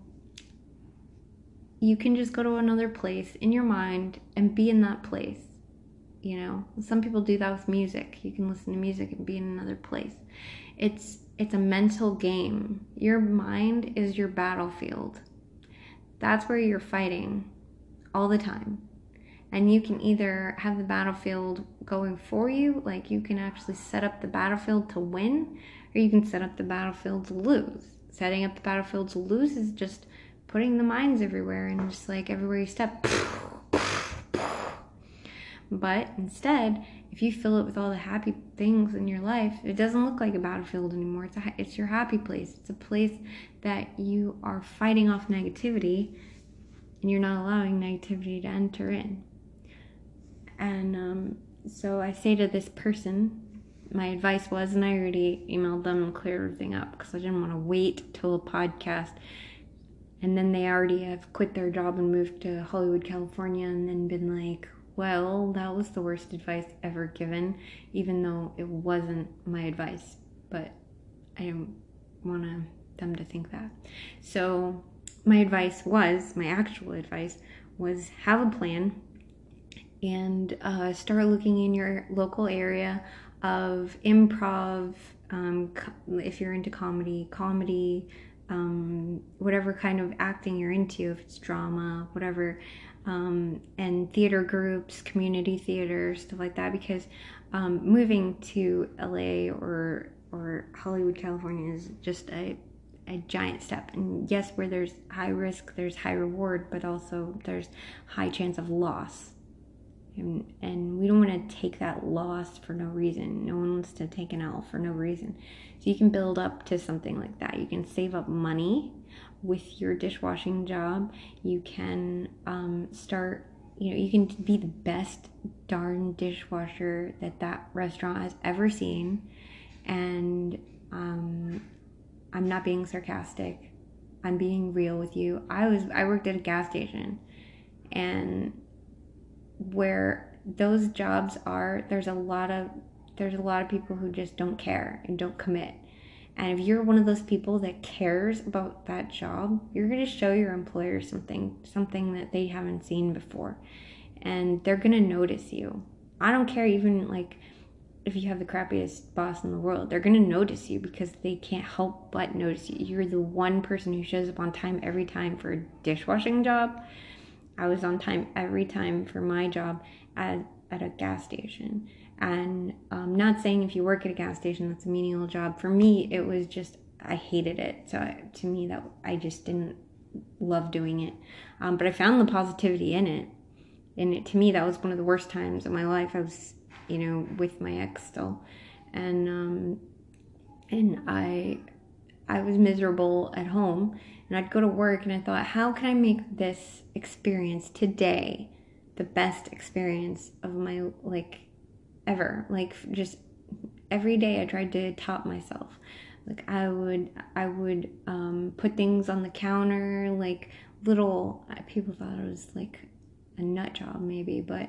S1: you can just go to another place in your mind and be in that place. You know, some people do that with music. You can listen to music and be in another place. It's it's a mental game. Your mind is your battlefield. That's where you're fighting all the time. And you can either have the battlefield going for you, like you can actually set up the battlefield to win, or you can set up the battlefield to lose. Setting up the battlefield to lose is just putting the mines everywhere and just like everywhere you step. But instead, if you fill it with all the happy things in your life, it doesn't look like a battlefield anymore. It's, a, it's your happy place. It's a place that you are fighting off negativity and you're not allowing negativity to enter in. And um, so I say to this person, my advice was, and I already emailed them and cleared everything up because I didn't want to wait till a podcast and then they already have quit their job and moved to Hollywood, California, and then been like, well, that was the worst advice ever given, even though it wasn't my advice. But I don't want to, them to think that. So, my advice was my actual advice was have a plan and uh, start looking in your local area of improv. Um, if you're into comedy, comedy um, whatever kind of acting you're into, if it's drama, whatever, um, and theater groups, community theater, stuff like that. Because um, moving to LA or or Hollywood, California is just a a giant step. And yes, where there's high risk, there's high reward, but also there's high chance of loss. And, and we don't want to take that loss for no reason. No one wants to take an L for no reason. So you can build up to something like that. You can save up money with your dishwashing job. You can um, start, you know, you can be the best darn dishwasher that that restaurant has ever seen. And um, I'm not being sarcastic. I'm being real with you. I was I worked at a gas station and where those jobs are, there's a lot of there's a lot of people who just don't care and don't commit. And if you're one of those people that cares about that job, you're going to show your employer something something that they haven't seen before. And they're going to notice you. I don't care even like if you have the crappiest boss in the world, they're going to notice you because they can't help but notice you. You're the one person who shows up on time every time for a dishwashing job. I was on time every time for my job at, at a gas station. And I'm um, not saying if you work at a gas station, that's a menial job. For me, it was just, I hated it. So to me, that I just didn't love doing it. Um, but I found the positivity in it. And it, to me, that was one of the worst times of my life. I was you know, with my ex still, and um, and I I was miserable at home, and I'd go to work, and I thought, how can I make this experience today the best experience of my like ever? Like just every day, I tried to top myself. Like I would I would um, put things on the counter, like little people thought it was like a nut job maybe, but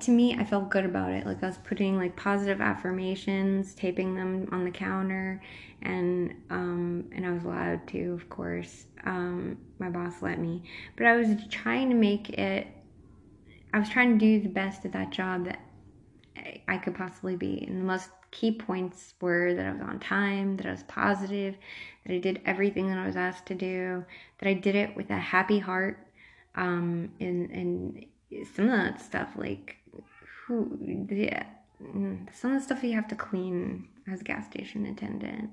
S1: to me, I felt good about it. Like I was putting like positive affirmations, taping them on the counter, and um, and I was allowed to, of course. Um, my boss let me, but I was trying to make it. I was trying to do the best at that job that I could possibly be, and the most key points were that I was on time, that I was positive, that I did everything that I was asked to do, that I did it with a happy heart, um, and and some of that stuff like who yeah mm, some of the stuff you have to clean as a gas station attendant.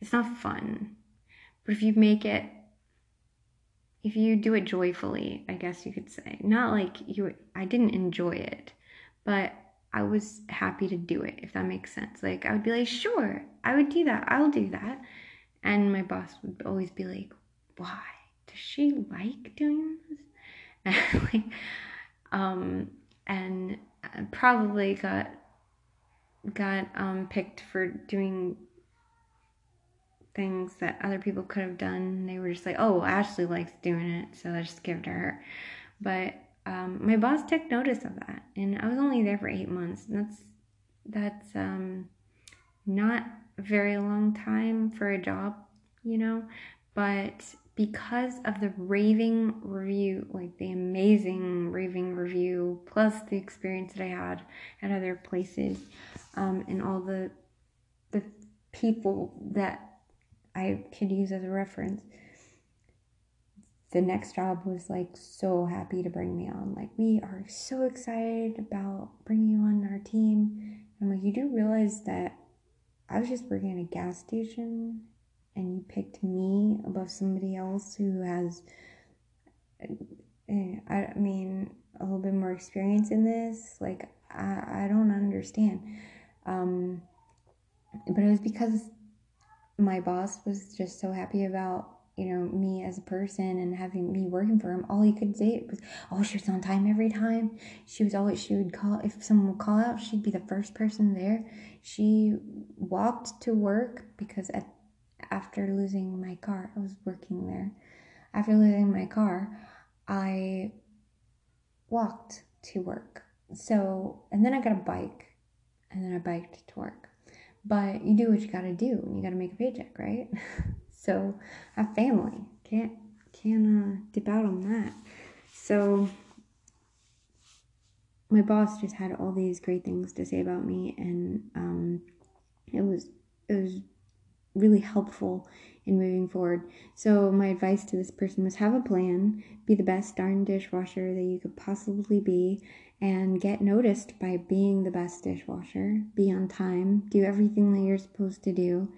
S1: It's not fun. But if you make it if you do it joyfully i guess you could say. Not like you i didn't enjoy it but i was happy to do it if that makes sense like i would be like sure i would do that i'll do that and my boss would always be like why does she like doing this and like um and probably got got um, picked for doing things that other people could have done. They were just like, "Oh, Ashley likes doing it, so let's just give it to her." But um, my boss took notice of that, and I was only there for eight months. That's that's um, not a very long time for a job, you know. But because of the raving review, like the amazing raving review, plus the experience that I had at other places, um, and all the the people that I could use as a reference. The next job was like so happy to bring me on. Like, we are so excited about bringing you on our team. I'm like, you do realize that I was just working at a gas station and you picked me above somebody else who has eh, I mean a little bit more experience in this like I, I don't understand um but it was because my boss was just so happy about you know me as a person and having me working for him all he could say was oh she was on time every time she was always she would call if someone would call out she'd be the first person there she walked to work because at after losing my car, I was working there. After losing my car, I walked to work. So, and then I got a bike, and then I biked to work. But you do what you gotta do, and you gotta make a paycheck, right? so, have family. Can't can't uh, dip out on that. So, my boss just had all these great things to say about me, and um, it was it was really helpful in moving forward. So, my advice to this person was have a plan, be the best darn dishwasher that you could possibly be, and get noticed by being the best dishwasher. Be on time, do everything that you're supposed to do,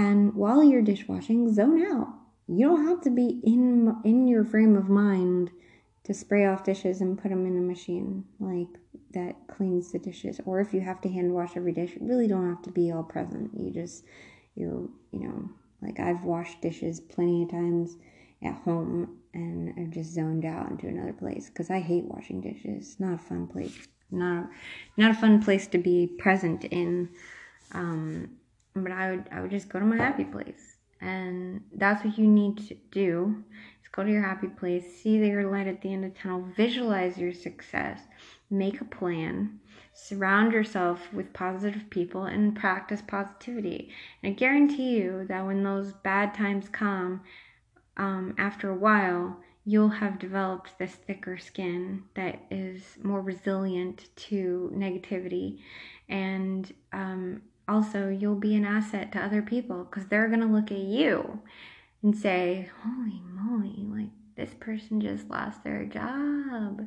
S1: and while you're dishwashing, zone out. You don't have to be in in your frame of mind to spray off dishes and put them in a machine like that cleans the dishes. Or if you have to hand wash every dish, you really don't have to be all present. You just you're you know like I've washed dishes plenty of times at home and I've just zoned out into another place because I hate washing dishes. Not a fun place. Not not a fun place to be present in. Um, but I would I would just go to my happy place, and that's what you need to do. Is go to your happy place, see you're light at the end of the tunnel, visualize your success, make a plan, surround yourself with positive people, and practice positivity. And I guarantee you that when those bad times come, um, after a while, you'll have developed this thicker skin that is more resilient to negativity. And um, also, you'll be an asset to other people because they're going to look at you and say, Holy moly, like this person just lost their job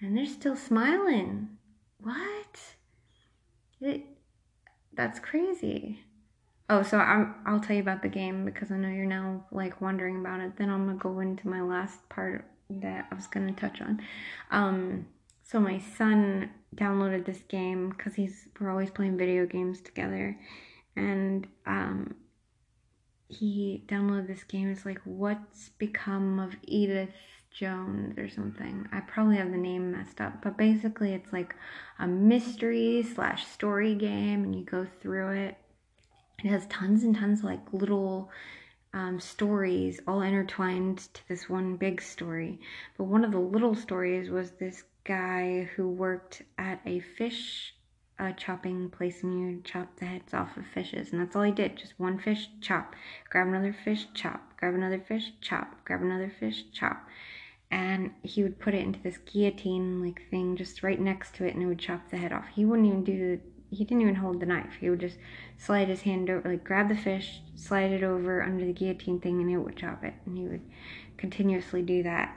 S1: and they're still smiling. What? It, that's crazy. Oh, so I'm, I'll tell you about the game because I know you're now like wondering about it. Then I'm gonna go into my last part that I was gonna touch on. Um, so my son downloaded this game because he's we're always playing video games together, and um, he downloaded this game. It's like what's become of Edith Jones or something. I probably have the name messed up, but basically it's like a mystery slash story game, and you go through it. It has tons and tons of like little um, stories all intertwined to this one big story. But one of the little stories was this guy who worked at a fish uh, chopping place and you chop the heads off of fishes. And that's all he did. Just one fish, chop. Grab another fish, chop. Grab another fish, chop. Grab another fish, chop and he would put it into this guillotine like thing just right next to it and it would chop the head off he wouldn't even do the he didn't even hold the knife he would just slide his hand over like grab the fish slide it over under the guillotine thing and it would chop it and he would continuously do that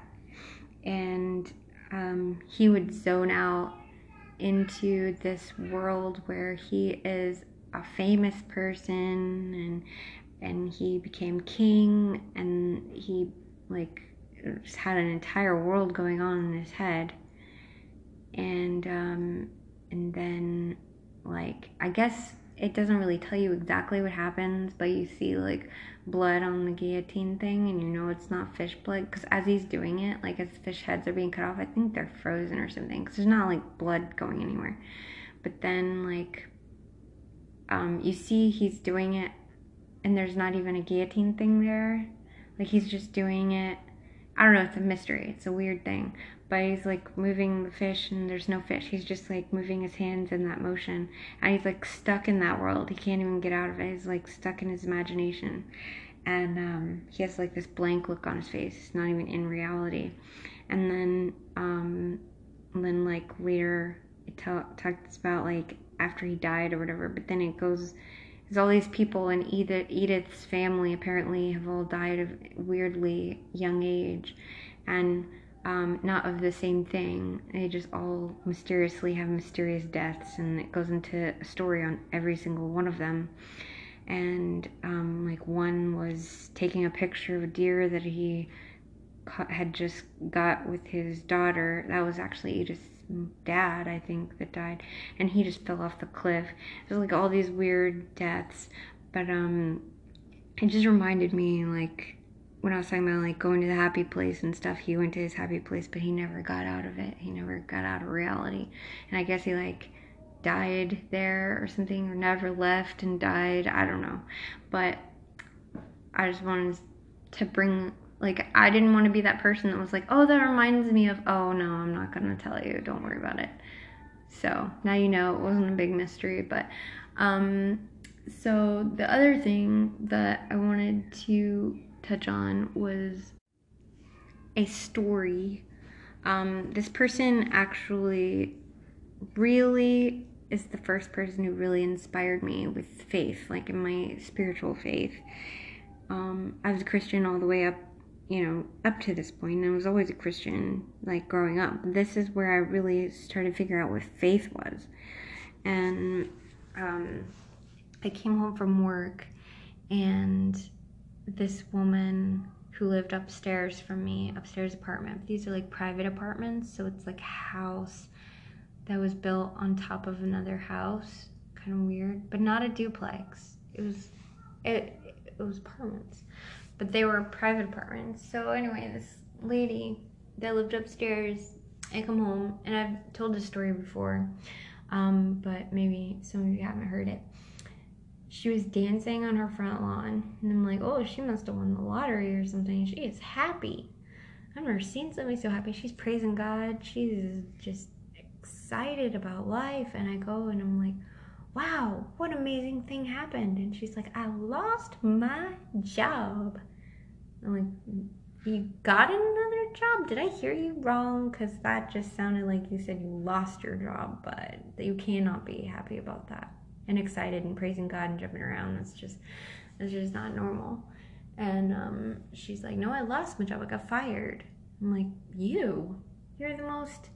S1: and um, he would zone out into this world where he is a famous person and and he became king and he like just had an entire world going on in his head. And um, and then like I guess it doesn't really tell you exactly what happens, but you see like blood on the guillotine thing, and you know it's not fish blood because as he's doing it, like as fish heads are being cut off, I think they're frozen or something because there's not like blood going anywhere. But then like um, you see he's doing it, and there's not even a guillotine thing there. Like he's just doing it I don't know, it's a mystery. It's a weird thing. But he's like moving the fish and there's no fish. He's just like moving his hands in that motion. And he's like stuck in that world. He can't even get out of it. He's like stuck in his imagination. And um, he has like this blank look on his face. It's not even in reality. And then, um, then like later it talks about like after he died or whatever. But then it goes because all these people in Edith, Edith's family apparently have all died of weirdly young age and um, not of the same thing. They just all mysteriously have mysterious deaths, and it goes into a story on every single one of them. And um, like one was taking a picture of a deer that he had just got with his daughter. That was actually Edith's dad, I think, that died, and he just fell off the cliff. Was like all these weird deaths, but um, it just reminded me like when I was talking about like going to the happy place and stuff. He went to his happy place, but he never got out of it. He never got out of reality, and I guess he like died there or something, or never left and died. I don't know, but I just wanted to bring like I didn't want to be that person that was like, "Oh, that reminds me of oh no, I'm not going to tell you. Don't worry about it." So, now you know it wasn't a big mystery, but um so the other thing that I wanted to touch on was a story. Um, this person actually really is the first person who really inspired me with faith, like in my spiritual faith. Um, I was a Christian all the way up, you know, up to this point. And I was always a Christian, like growing up. This is where I really started to figure out what faith was. And um, I came home from work, and this woman who lived upstairs from me, upstairs apartment. These are like private apartments, so it's like a house that was built on top of another house. Kind of weird, but not a duplex. It was it it was apartments. But they were private apartments. So anyway, this lady that lived upstairs, I come home and I've told this story before. Um, but maybe some of you haven't heard it she was dancing on her front lawn. And I'm like, oh, she must have won the lottery or something. She is happy. I've never seen somebody so happy. She's praising God. She's just excited about life. And I go and I'm like, wow, what amazing thing happened. And she's like, I lost my job. I'm like, you got another job? Did I hear you wrong? Because that just sounded like you said you lost your job, but you cannot be happy about that and excited and praising God and jumping around. That's just that's just not normal. And um, she's like, No, I lost my job. I got fired. I'm like, You? You're the most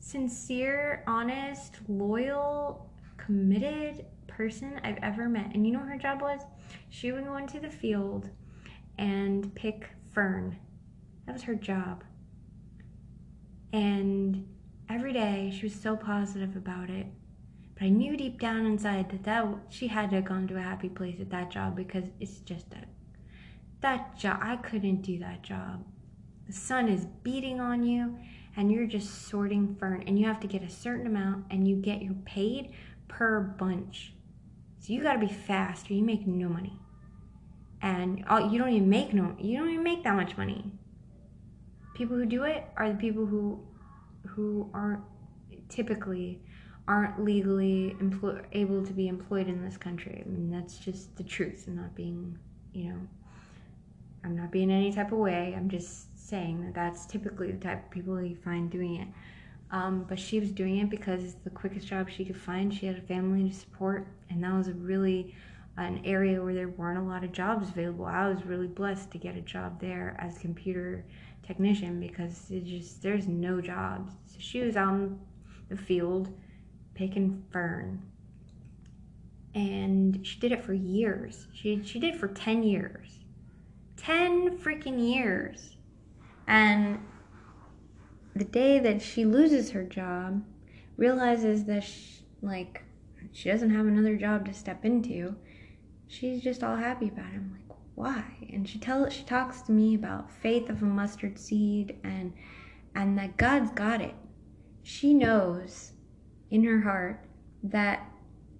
S1: sincere, honest, loyal, committed person I've ever met. And you know what her job was? She would go into the field and pick fern. That was her job. And every day she was so positive about it. But I knew deep down inside that, that she had to have gone to a happy place at that job because it's just that that job I couldn't do that job. The sun is beating on you and you're just sorting fern and you have to get a certain amount and you get your paid per bunch. So you got to be fast or you make no money. And all, you don't even make no you don't even make that much money. People who do it are the people who who aren't typically aren't legally able to be employed in this country. I mean, that's just the truth. I'm not being, you know, I'm not being any type of way. I'm just saying that that's typically the type of people you find doing it. Um, but she was doing it because it's the quickest job she could find. She had a family to support, and that was really an area where there weren't a lot of jobs available. I was really blessed to get a job there as computer technician because it just there's no jobs. So she was in the field picking fern. And she did it for years. She, she did for 10 years. 10 freaking years. And the day that she loses her job, realizes that, she, like, she doesn't have another job to step into, she's just all happy about it. I'm like, why? And she tells, she talks to me about faith of a mustard seed and and that God's got it. She knows in her heart that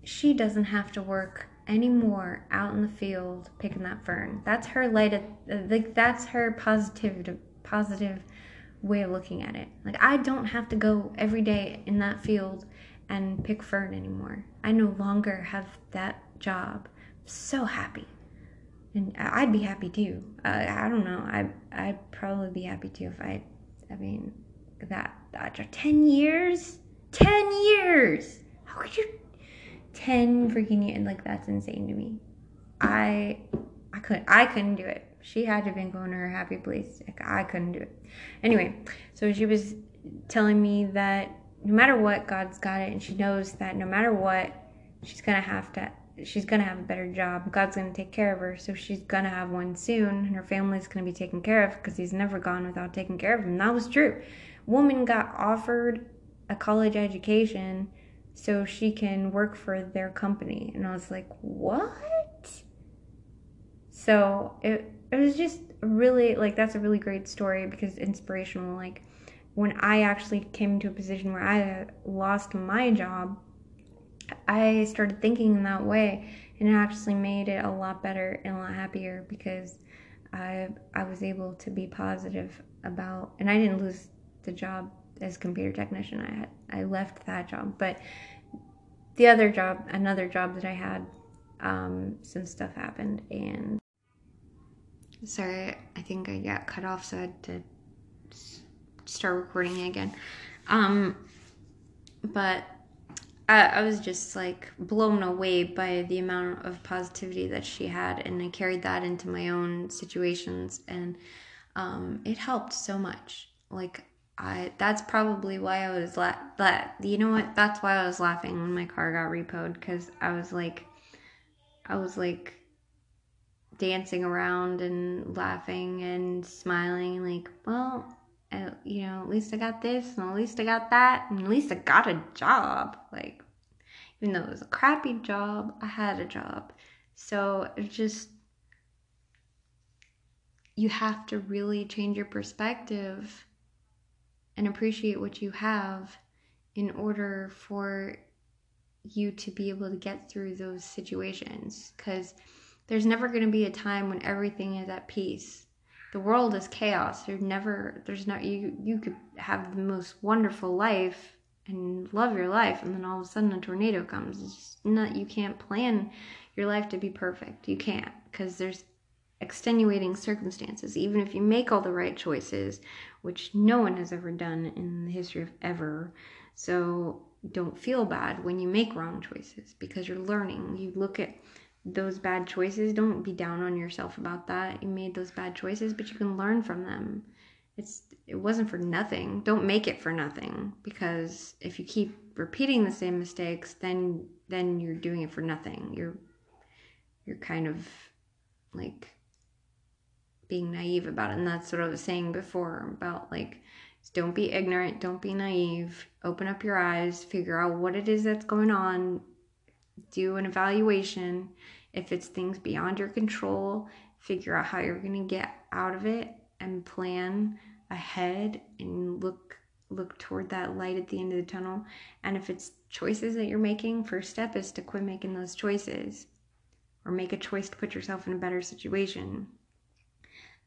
S1: she doesn't have to work anymore out in the field picking that fern. That's her light. Like that's her positive positive way of looking at it. Like I don't have to go every day in that field and pick fern anymore. I no longer have that job. I'm so happy. And I'd be happy too. Uh, I don't know. I I'd probably be happy too if I I mean that that 10 years 10 years. How could you 10 freaking years like that's insane to me. I I couldn't I couldn't do it. She had to have been going to her happy place. Like, I couldn't do it. Anyway, so she was telling me that no matter what, God's got it, and she knows that no matter what, she's gonna have to she's gonna have a better job. God's gonna take care of her, so she's gonna have one soon, and her family's gonna be taken care of because He's never gone without taking care of them. That was true. Woman got offered a college education so she can work for their company. And I was like, what? So it, it was just really like that's a really great story because inspirational. Like when I actually came to a position where I lost my job, I started thinking in that way and it actually made it a lot better and a lot happier because I I was able to be positive about and I didn't lose the job as computer technician. I had I left that job, but the other job, another job that I had, um, some stuff happened, and sorry, I think I got cut off, so I had to start recording again. Um, but I, I was just like blown away by the amount of positivity that she had, and I carried that into my own situations, and um, it helped so much. Like I, that's probably why I was la- that. You know what? That's why I was laughing when my car got repoed because I was like, I was like dancing around and laughing and smiling, like, well, uh, you know, at least I got this, and at least I got that, and at least I got a job. Like, even though it was a crappy job, I had a job. So it just, you have to really change your perspective and appreciate what you have in order for you to be able to get through those situations. Because there's never going to be a time when everything is at peace the world is chaos. There's never, there's not, you, you could have the most wonderful life and love your life, and then all of a sudden a tornado comes. It's not, you can't plan your life to be perfect. You can't, because there's extenuating circumstances. Even if you make all the right choices, which no one has ever done in the history of ever. So don't feel bad when you make wrong choices because you're learning. You look at those bad choices. Don't be down on yourself about that. You made those bad choices, but you can learn from them. It's it wasn't for nothing. Don't make it for nothing because if you keep repeating the same mistakes, then then you're doing it for nothing. You're you're kind of like being naive about it. And that's what I was saying before about like don't be ignorant, don't be naive. Open up your eyes, figure out what it is that's going on, do an evaluation. If it's things beyond your control, figure out how you're going to get out of it and plan ahead and look look toward that light at the end of the tunnel. And if it's choices that you're making, first step is to quit making those choices or make a choice to put yourself in a better situation.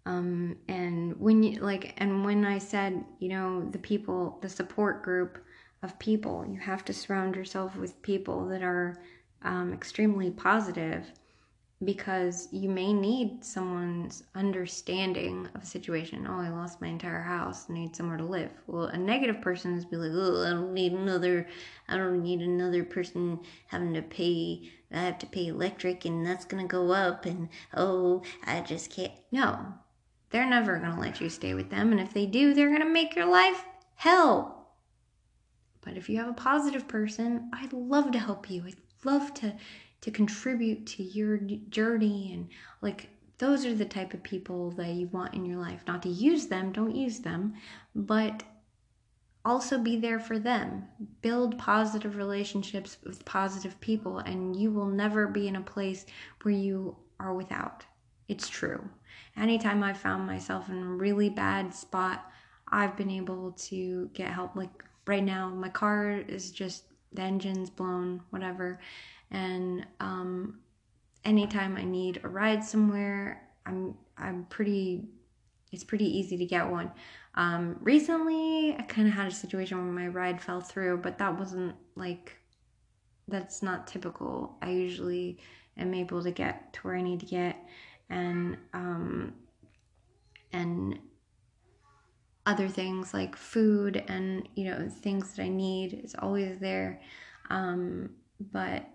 S1: Um, and when you like, and when I said, you know, the people, the support group of people, you have to surround yourself with people that are um, extremely positive because you may need someone's understanding of a situation. Oh, I lost my entire house, I need somewhere to live. Well, a negative person is be like, oh, I don't need another, I don't need another person having to pay. I have to pay electric, and that's gonna go up. And oh, I just can't. No, they're never gonna let you stay with them, and if they do, they're gonna make your life hell. But if you have a positive person, I'd love to help you. I'd love to to contribute to your journey and like those are the type of people that you want in your life not to use them don't use them but also be there for them build positive relationships with positive people and you will never be in a place where you are without it's true anytime i found myself in a really bad spot i've been able to get help like right now my car is just the engine's blown, whatever. And um, anytime I need a ride somewhere, I'm I'm pretty. It's pretty easy to get one. Um, recently, I kind of had a situation where my ride fell through, but that wasn't like that's not typical. I usually am able to get to where I need to get, and um, and other things like food and you know things that I need is always there. Um, but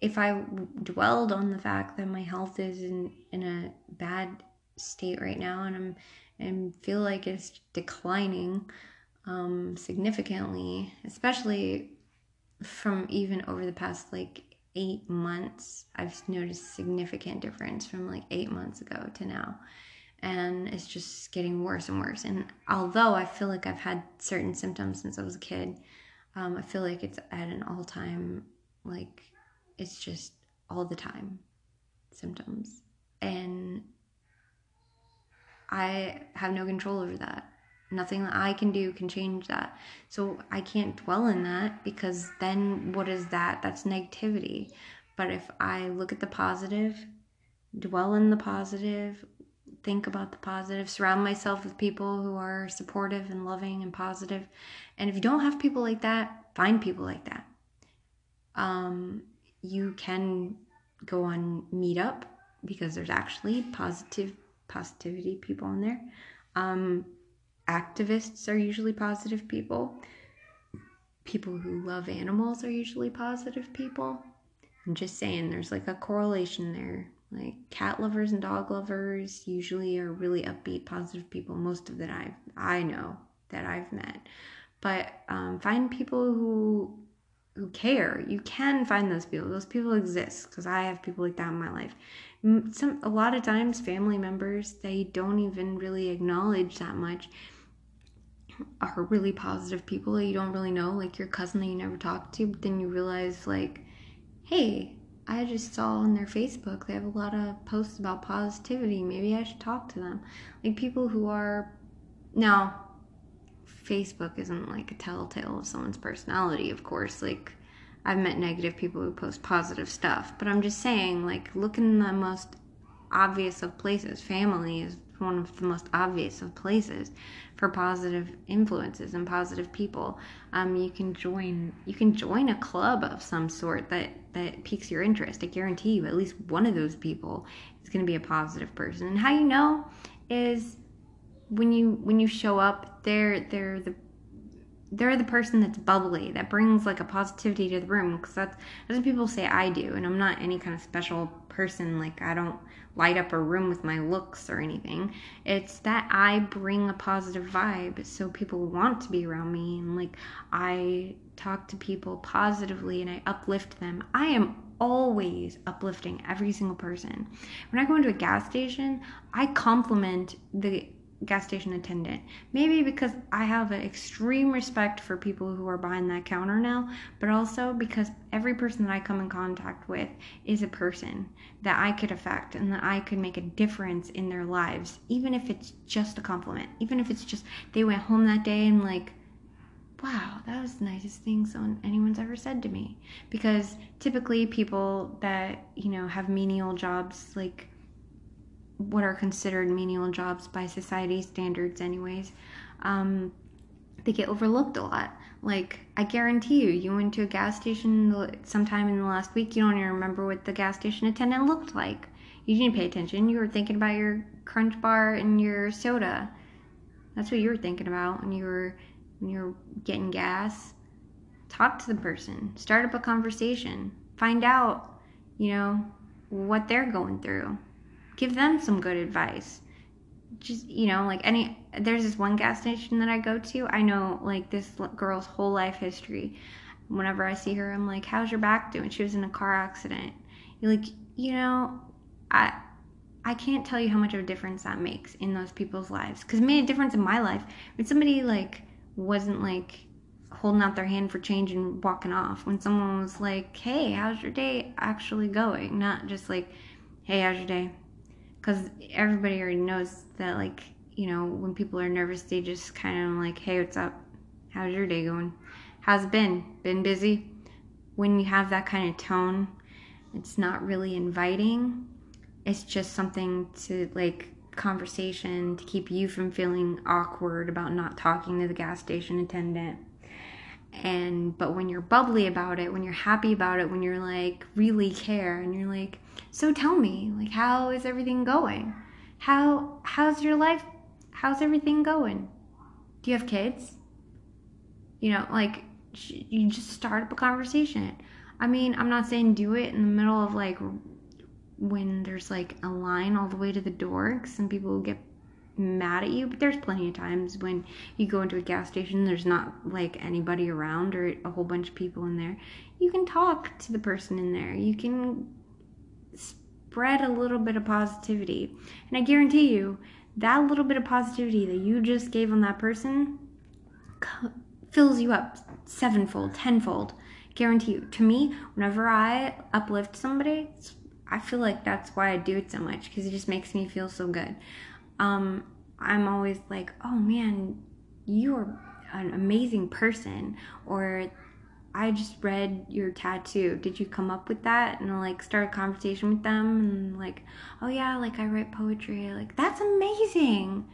S1: if I dwelled on the fact that my health is in in a bad state right now and I'm and feel like it's declining um, significantly, especially from even over the past like eight months, I've noticed significant difference from like eight months ago to now and it's just getting worse and worse. And although I feel like I've had certain symptoms since I was a kid, um, I feel like it's at an all time, like, it's just all the time symptoms. And I have no control over that. Nothing that I can do can change that. So I can't dwell in that because then what is that? That's negativity. But if I look at the positive, dwell in the positive, think about the positive, surround myself with people who are supportive and loving and positive. And if you don't have people like that, find people like that. Um, you can go on Meetup because there's actually positive positivity people in there. Um, activists are usually positive people. people who love animals are usually positive people. I'm just saying there's like a correlation there. Like cat lovers and dog lovers usually are really upbeat, positive people. Most of that I I know that I've met, but um, find people who who care. You can find those people. Those people exist because I have people like that in my life. Some a lot of times, family members they don't even really acknowledge that much are really positive people that you don't really know, like your cousin that you never talked to, but then you realize like, hey, I just saw on their Facebook they have a lot of posts about positivity. Maybe I should talk to them. Like people who are now Facebook isn't like a telltale of someone's personality, of course. Like I've met negative people who post positive stuff, but I'm just saying like look in the most obvious of places. Family is one of the most obvious of places for positive influences and positive people. Um, you can join you can join a club of some sort that that piques your interest. I guarantee you, at least one of those people is going to be a positive person. And how you know is when you when you show up, they're they're the they're the person that's bubbly that brings like a positivity to the room because that's that's what people say I do, and I'm not any kind of special person. Like I don't light up a room with my looks or anything. It's that I bring a positive vibe so people want to be around me and like I talk to people positively and I uplift them. I am always uplifting every single person. When I go into a gas station, I compliment the gas station attendant. Maybe because I have an extreme respect for people who are behind that counter now, but also because every person that I come in contact with is a person that I could affect and that I could make a difference in their lives, even if it's just a compliment, even if it's just they went home that day and like, wow, that was the nicest thing someone anyone's ever said to me. Because typically people that, you know, have menial jobs like what are considered menial jobs by society standards, anyways, um, they get overlooked a lot. Like, I guarantee you, you went to a gas station sometime in the last week, you don't even remember what the gas station attendant looked like. You didn't pay attention. You were thinking about your crunch bar and your soda. That's what you were thinking about when you were when you were getting gas. Talk to the person. Start up a conversation. Find out, you know, what they're going through give them some good advice. Just you know like any there's this one gas station that i go to. I know like this girl's whole life history. Whenever i see her i'm like how's your back doing? She was in a car accident. You're like you know i i can't tell you how much of a difference that makes in those people's lives. Because it made a difference in my life. When somebody like wasn't like holding out their hand for change and walking off. When someone was like hey how's your day actually going? Not just like hey how's your day because everybody already knows that like you know when people are nervous they just kind of like hey what's up? How's your day going? How's it been? Been busy? When you have that kind of tone it's not really inviting. It's just something to like conversation to keep you from feeling awkward about not talking to the gas station attendant. And but when you're bubbly about it when you're happy about it when you're like really care and you're like so tell me like how is everything going how how's your life how's everything going do you have kids you know like you just start up a conversation i mean i'm not saying do it in the middle of like when there's like a line all the way to the door some people get mad at you, but there's plenty of times when you go into a gas station, there's not like anybody around or a whole bunch of people in there. You can talk to the person in there. You can spread a little bit of positivity. And I guarantee you, that little bit of positivity that you just gave on that person fills you up sevenfold, tenfold. Guarantee you. To me, whenever I uplift somebody, I feel like that's why I do it so much because it just makes me feel so good um, I'm always like, oh man, you're an amazing person. Or I just read your tattoo. Did you come up with that? And like start a conversation with them and like, oh yeah, like I write poetry. Like, that's amazing.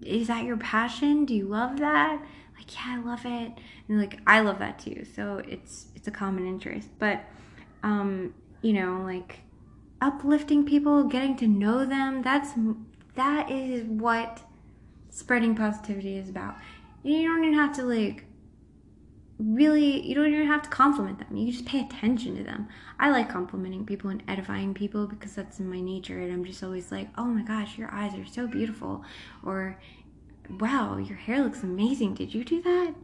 S1: Is that your passion? Do you love that? Like, yeah, I love it. And like, I love that too. So it's it's a common interest. But um, you know, like uplifting people, getting to know them, that's that is what spreading positivity is about. You don't even have to like really you don't even have to compliment them. You just pay attention to them. I like complimenting people and edifying people because that's in my nature and i'm just always like oh my gosh your eyes are so beautiful or wow your hair looks amazing. Did you do that?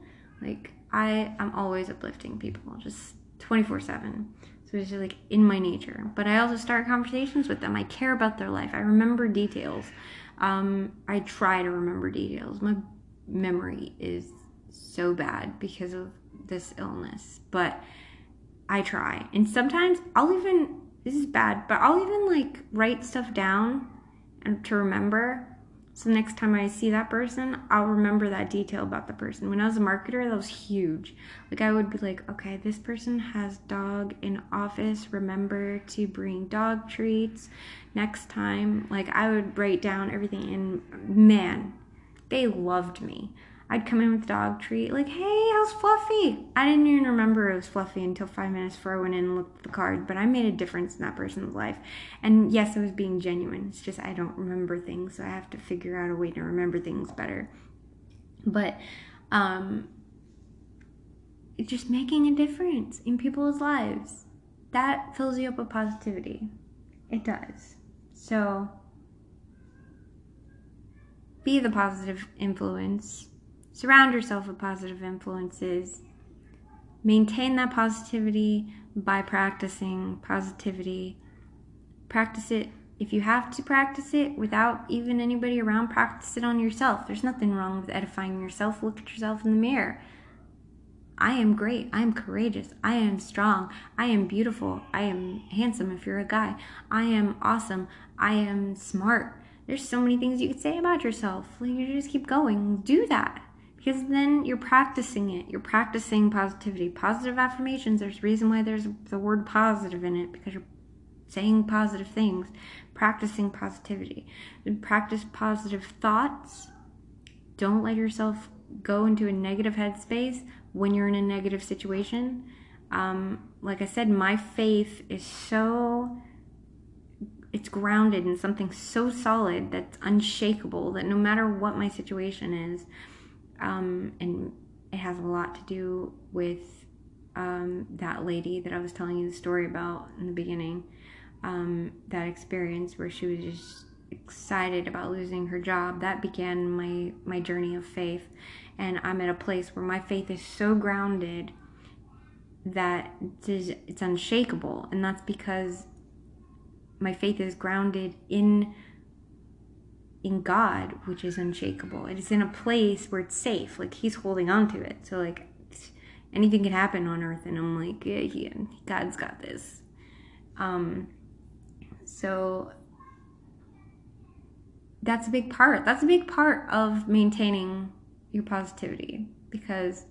S1: Like i i'm always uplifting people just 24 7 so it's just like in my nature. But i also start conversations with them. I care about their life. I remember details. Um, i try to remember details. My memory is so bad because of this illness, but I try. And sometimes I'll even this is bad, but I'll even like write stuff down and to remember. So next time I see that person, I'll remember that detail about the person. When I was a marketer, that was huge. Like I would be like, okay, this person has dog in office. Remember to bring dog treats next time. Like I would write down everything and man, they loved me. I'd come in with dog treat, like, hey, how's Fluffy? I didn't even remember it was Fluffy until five minutes before I went in and looked at the card, but I made a difference in that person's life. And yes, I was being genuine. It's just I don't remember things, so I have to figure out a way to remember things better. But um, just making a difference in people's lives. That fills you up with positivity. It does. So be the positive influence Surround yourself with positive influences. Maintain that positivity by practicing positivity. Practice it if you have to practice it without even anybody around, practice it on yourself. There's nothing wrong with edifying yourself. Look at yourself in the mirror. I am great. I am courageous. I am strong. I am beautiful. I am handsome if you're a guy. I am awesome. I am smart. There's so many things you could say about yourself. Like you just keep going. Do that because then you're practicing it. You're practicing positivity. Positive affirmations, there's a reason why there's the word positive in it because you're saying positive things, practicing positivity. Practice positive thoughts. Don't let yourself go into a negative headspace when you're in a negative situation. Um, like I said, my faith is so it's grounded in something so solid that's unshakable that no matter what my situation is, um, and it has a lot to do with um, that lady that I was telling you the story about in the beginning. Um, that experience where she was just excited about losing her job. That began my my journey of faith, and I'm at a place where my faith is so grounded that it's unshakable, and that's because my faith is grounded in in God, which is unshakable. It is in a place where it's safe. Like He's holding on to it. So like anything can happen on earth, and I'm like, yeah, yeah God's got this. Um, so that's a big part. That's a big part of maintaining your positivity because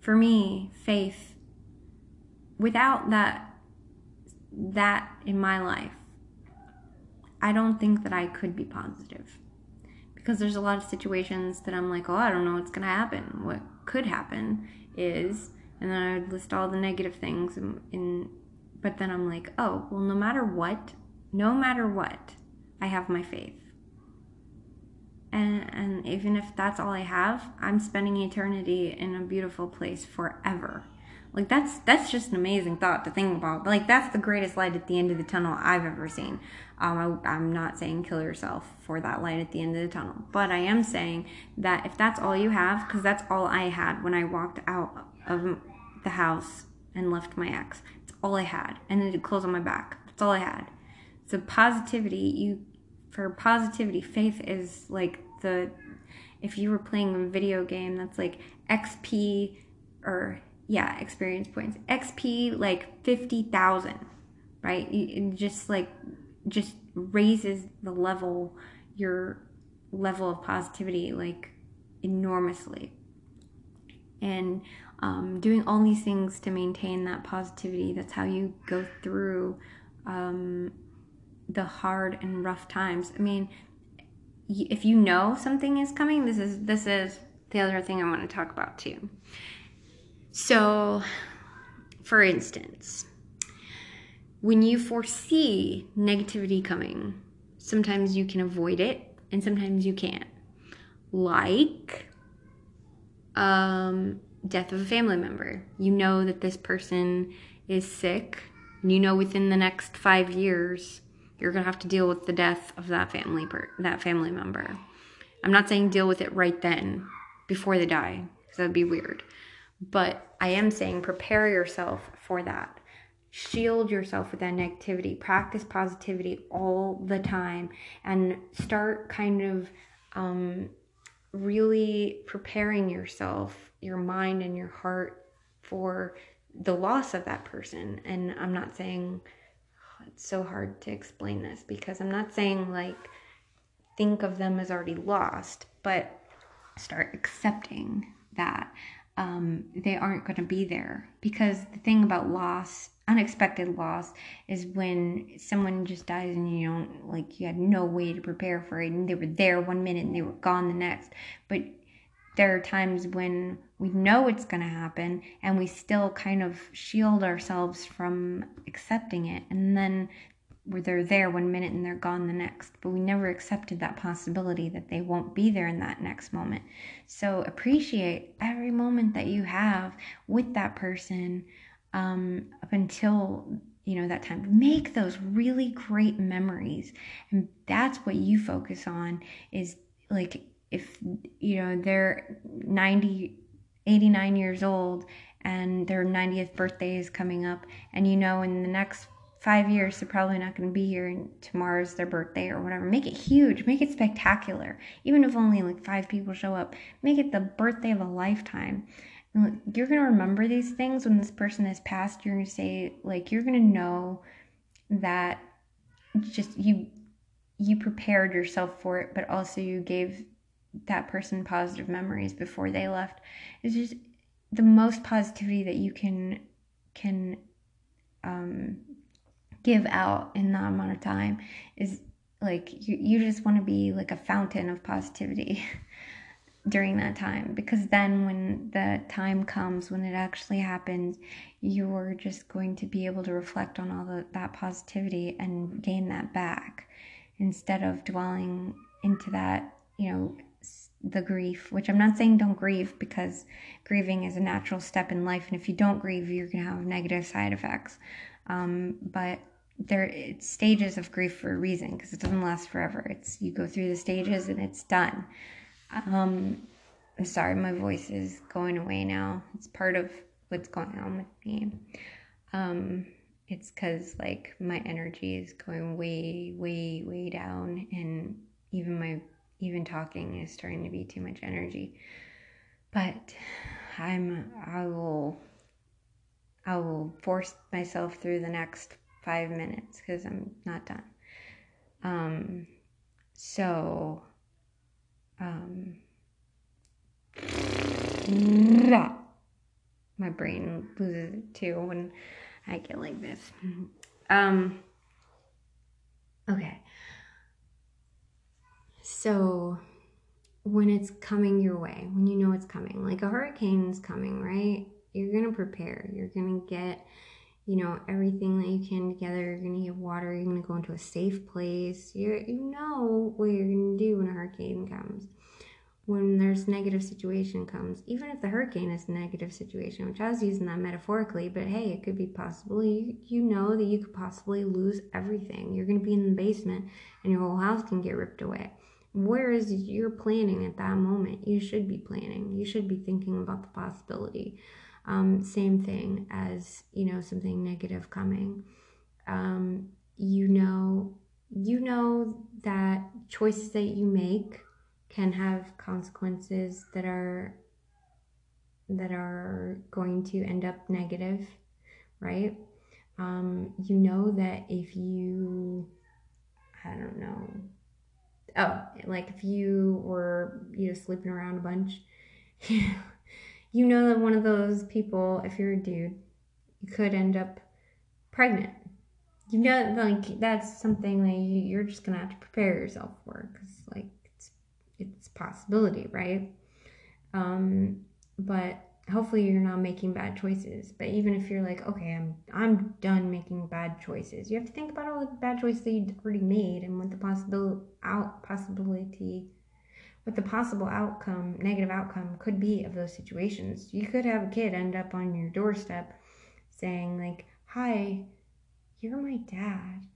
S1: for me, faith without that that in my life I don't think that I could be positive because there's a lot of situations that I'm like, oh, I don't know what's going to happen. What could happen is, and then I would list all the negative things, and, in, but then I'm like, oh, well, no matter what, no matter what, I have my faith. And, and even if that's all I have, I'm spending eternity in a beautiful place forever. Like that's that's just an amazing thought to think about. Like that's the greatest light at the end of the tunnel I've ever seen. Um, I, I'm not saying kill yourself for that light at the end of the tunnel, but I am saying that if that's all you have, because that's all I had when I walked out of the house and left my ex. It's all I had, and then it closed on my back. That's all I had. So positivity, you for positivity, faith is like the if you were playing a video game that's like XP or yeah, experience points. XP like 50,000, right? It just like just raises the level your level of positivity like enormously. And um, doing all these things to maintain that positivity, that's how you go through um, the hard and rough times. I mean, if you know something is coming, this is this is the other thing I want to talk about too. So, for instance, when you foresee negativity coming, sometimes you can avoid it and sometimes you can't. Like, um, death of a family member. You know that this person is sick. And you know within the next five years you're gonna have to deal with the death of that family per- that family member. I'm not saying deal with it right then before they die, because that would be weird. But I am saying prepare yourself for that. Shield yourself with that negativity. Practice positivity all the time and start kind of um, really preparing yourself, your mind and your heart for the loss of that person. And I'm not saying oh, it's so hard to explain this because I'm not saying like think of them as already lost, but start accepting that um, they aren't going to be there. Because the thing about loss, unexpected loss, is when someone just dies and you don't, like, you had no way to prepare for it, and they were there one minute and they were gone the next. But there are times when we know it's going to happen and we still kind of shield ourselves from accepting it. And then where they're there one minute and they're gone the next. But we never accepted that possibility that they won't be there in that next moment. So appreciate every moment that you have with that person um, up until you know that time make those really great memories and that's what you focus on is like if you know they're 90 89 years old and their 90th birthday is coming up and you know in the next five years they're probably not going to be here and tomorrow's their birthday or whatever. Make it huge make it spectacular. Even if only like five people show up make it the birthday of a lifetime. And you're going to remember these things when this person has passed. You're going to say like you're going to know that just you you prepared yourself for it but also you gave that person positive memories before they left. It's just the most positivity that you can can um, give out in that amount of time is like you, you just want to be like a fountain of positivity during that time. Because then when the time comes when it actually happens you're just going to be able to reflect on all the, that positivity and gain that back instead of dwelling into that you know the grief which i'm not saying don't grieve because grieving is a natural step in life and if you don't grieve you're going to have negative side effects. Um, but there it's stages of grief for a reason because it doesn't last forever. It's you go through the stages and it's done. Um, I'm sorry, my voice is going away now. It's part of what's going on with me. Um, it's because like my energy is going way, way, way down, and even my even talking is starting to be too much energy. But I'm I will I will force myself through the next five minutes because I'm not done. Um, so, um, my brain loses it too when I get like this. Um, okay. So, when it's coming your way, when you know it's coming, like a hurricane's coming, right? You're going to prepare. You're going to get you know everything that you can together you're to get water you're to go into a safe place you you know what you're to do when a hurricane comes. When there's negative situation comes even if the hurricane is a negative situation which i was using that metaphorically but hey it could be possible. You, you know that you could possibly lose everything. You're going to be in the basement and your whole house can get ripped away. Whereas you're planning at that moment? You should be planning. You should be thinking about the possibility um, same thing as you know something negative coming. Um, you know you know that choices that you make can have consequences that are that are going to end up negative right? Um, you know that if you i don't know oh like if you were you know sleeping around a bunch you know that one of those people, if you're a dude, you could end up pregnant. You know, like that's something that you, are just gonna have to prepare yourself for because, like, it's it's possibility, right? Um, but hopefully you're not making bad choices. But even if you're like, okay, I'm I'm done making bad choices, you have to think about all the bad choices that you already made and what the possibility out possibility what the possible outcome, negative outcome could be of those situations. You could have a kid end up on your doorstep saying, like, Hi, you're my dad.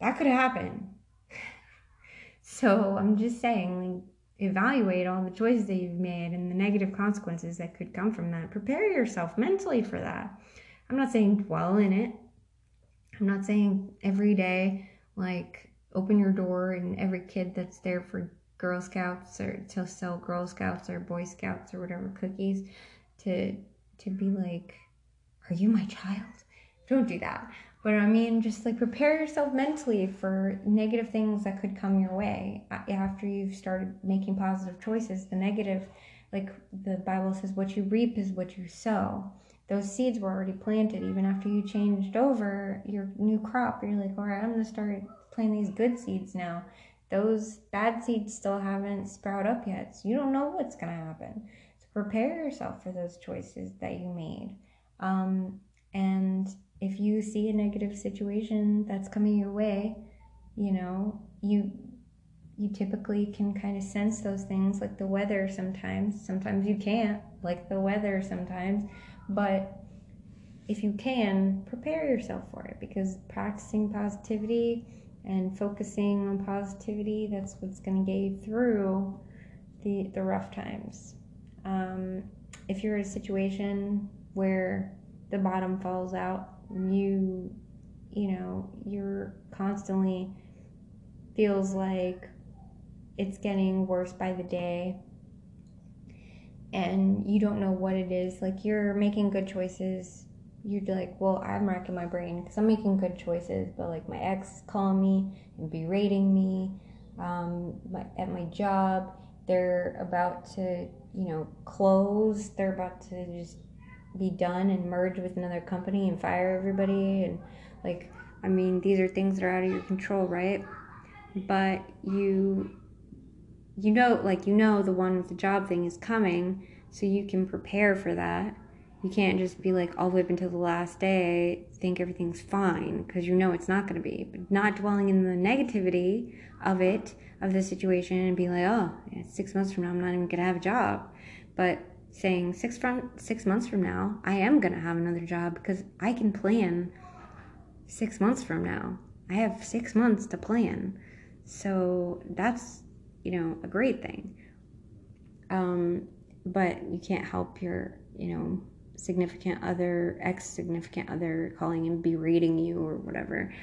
S1: That could happen. so I'm just saying, like, evaluate all the choices that you've made and the negative consequences that could come from that. Prepare yourself mentally for that. I'm not saying dwell in it. I'm not saying every day, like, open your door and every kid that's there for Girl Scouts or to sell Girl Scouts or Boy Scouts or whatever cookies to to be like, are you my child? Don't do that. But I mean, just like prepare yourself mentally for negative things that could come your way after you've started making positive choices. The negative, like the Bible says, what you reap is what you sow. Those seeds were already planted even after you changed over your new crop. You're like, all right, I'm going to start planting these good seeds now. Those bad seeds still haven't sprout up yet, so you don't know what's going to happen. So prepare yourself for those choices that you made. Um, and if you see a negative situation that's coming your way, you know, you you typically can kind of sense those things like the weather sometimes. Sometimes you can't, like the weather sometimes, but if you can, prepare yourself for it because practicing positivity and focusing on positivity, that's what's going to get you through the, the rough times. Um, if you're in a situation where the bottom falls out, you you know you're constantly feels like it's getting worse by the day and you don't know what it is like you're making good choices you're like well i'm racking my brain because i'm making good choices but like my ex is calling me and berating me um, my, at my job they're about to you know close they're about to just be done and merge with another company and fire everybody and like I mean these are things that are out of your control, right? But you you know like you know the one with the job thing is coming, so you can prepare for that. You can't just be like all the way up until the last day think everything's fine because you know it's not going to be. But not dwelling in the negativity of it of the situation and be like, oh, six months from now I'm not even going to have a job. But saying six from six months from now I am gonna have another job because I can plan six months from now. I have six months to plan. So that's, you know, a great thing. Um, but you can't help your, you know, significant other, ex significant other calling and berating you or whatever.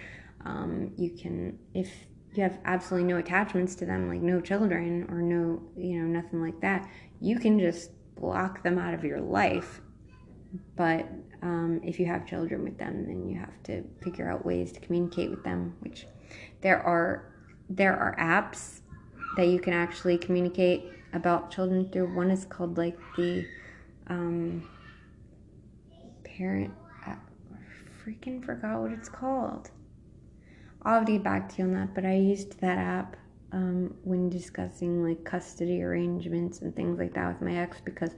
S1: Um, you can, if you have absolutely no attachments to them, like no children or no, you know, nothing like that, you can just block them out of your life. But um, if you have children with them, then you have to figure out ways to communicate with them. Which there are there are apps that you can actually communicate about children through. One is called like the um, parent. I freaking forgot what it's called. I'll get back to you on that, but I used that app um, when discussing like custody arrangements and things like that with my ex because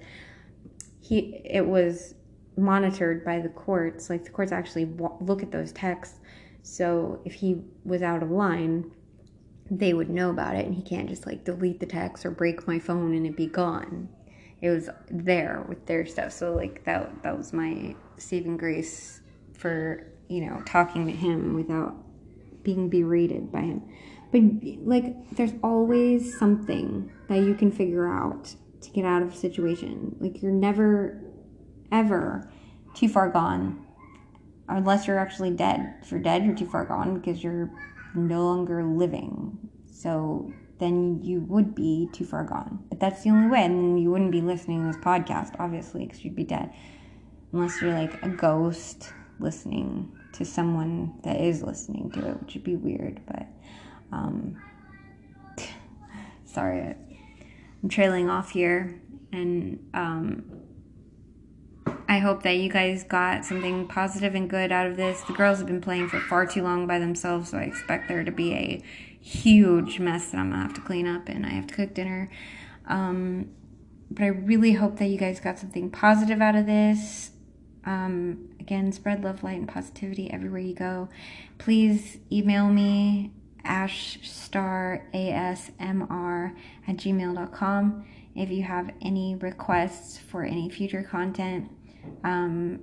S1: he it was monitored by the courts like the courts actually look at those texts so if he was out of line they would know about it and he can't just like delete the text or break my phone and it be gone it was there with their stuff so like that that was my saving grace for you know talking to him without being berated by him. But like there's always something that you can figure out to get out of a situation. Like you're never ever too far gone unless you're actually dead. If you're dead you're too far gone because you're no longer living. So then you would be too far gone. But that's the only way and you wouldn't be listening to this podcast obviously because you'd be dead unless you're like a ghost listening to someone that is listening to it which would be weird but um, sorry, I'm trailing off here, and um, I hope that you guys got something positive and good out of this. The girls have been playing for far too long by themselves, so I expect there to be a huge mess that I'm gonna have to clean up, and I have to cook dinner. Um, but I really hope that you guys got something positive out of this. Um, again, spread love, light, and positivity everywhere you go. Please email me ashstar asmr at gmail.com if you have any requests for any future content. Um,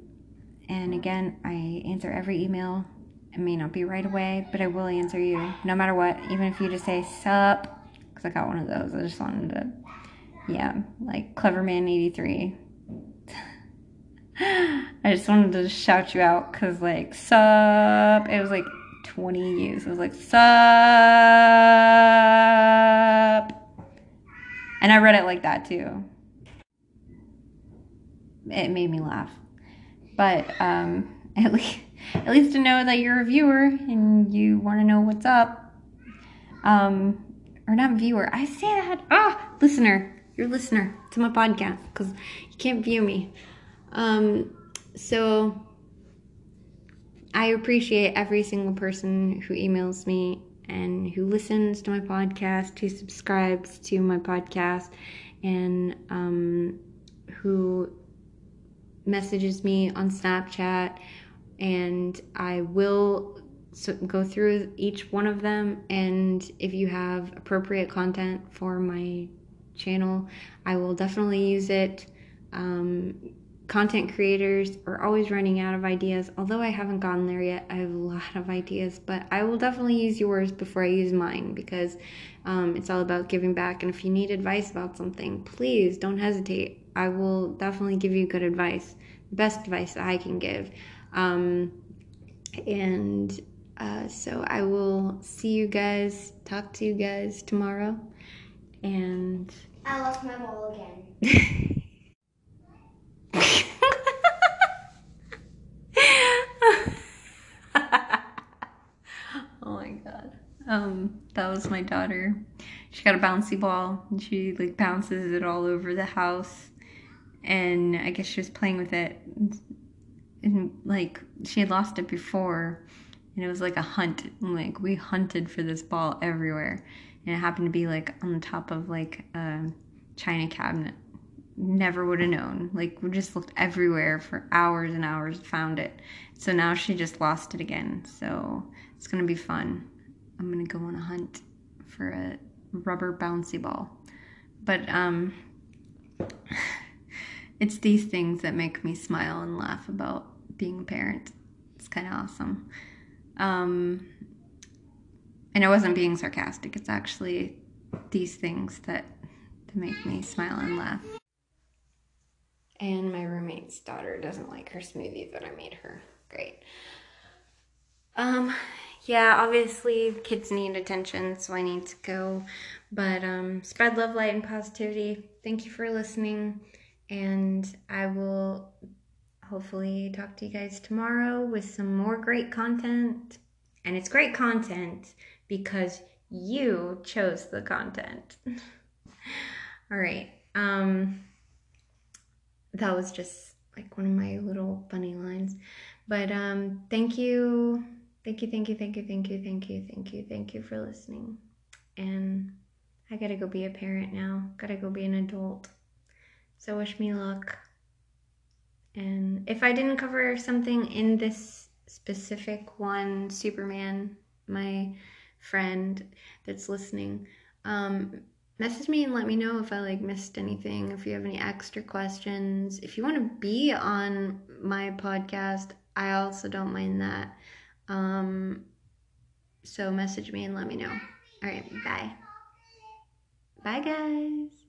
S1: and again i answer every email. It may not be right away but i will answer you no matter what. Even if you just say sup because i got one of those. I just wanted to yeah like cleverman83 i just wanted to shout you out because like sup it was like 20 years. It was like, sup. And I read it like that too. It made me laugh. But um, at least, at least to know that you're a viewer and you want to know what's up. Um, or not viewer. I say that. Ah, listener. You're a listener to my podcast because you can't view me. Um, so I appreciate every single person who emails me and who listens to my podcast, who subscribes to my podcast, and um, who messages me on Snapchat. And I will go through each one of them. And if you have appropriate content for my channel, I will definitely use it. Um, content creators are always running out of ideas. Although I haven't gotten there yet, I have a lot of ideas, but I will definitely use yours before I use mine because um, it's all about giving back. And if you need advice about something, please don't hesitate. I will definitely give you good advice, the best advice that I can give. Um, and uh, so I will see you guys, talk to you guys tomorrow. And
S2: I lost my ball again.
S1: Um, that was my daughter. She got a bouncy ball and she like bounces it all over the house. And I guess she was playing with it. And like she had lost it before. And it was like a hunt. And, like we hunted for this ball everywhere. And it happened to be like on the top of like a china cabinet. Never would have known. Like we just looked everywhere for hours and hours, found it. So now she just lost it again. So it's gonna be fun. I'm gonna go on a hunt for a rubber bouncy ball. But um, it's these things that make me smile and laugh about being a parent. It's kind of awesome. Um, and I wasn't being sarcastic. It's actually these things that, that make me smile and laugh. And my roommate's daughter doesn't like her smoothie that I made her. Great. Um, yeah, obviously kids need attention, so I need to go. But um, spread love, light, and positivity. Thank you for listening, and I will hopefully talk to you guys tomorrow with some more great content. And it's great content because you chose the content. All right. Um, that was just like one of my little funny lines. But um, thank you Thank you, thank you, thank you, thank you, thank you, thank you, thank you for listening. And I gotta go be a parent now, gotta go be an adult. So wish me luck. And if I didn't cover something in this specific one, Superman, my friend that's listening, um, message me and let me know if I like missed anything, if you have any extra questions. If you want to be on my podcast, I also don't mind that. Um, so message me and let me know. All right, bye. Bye, guys.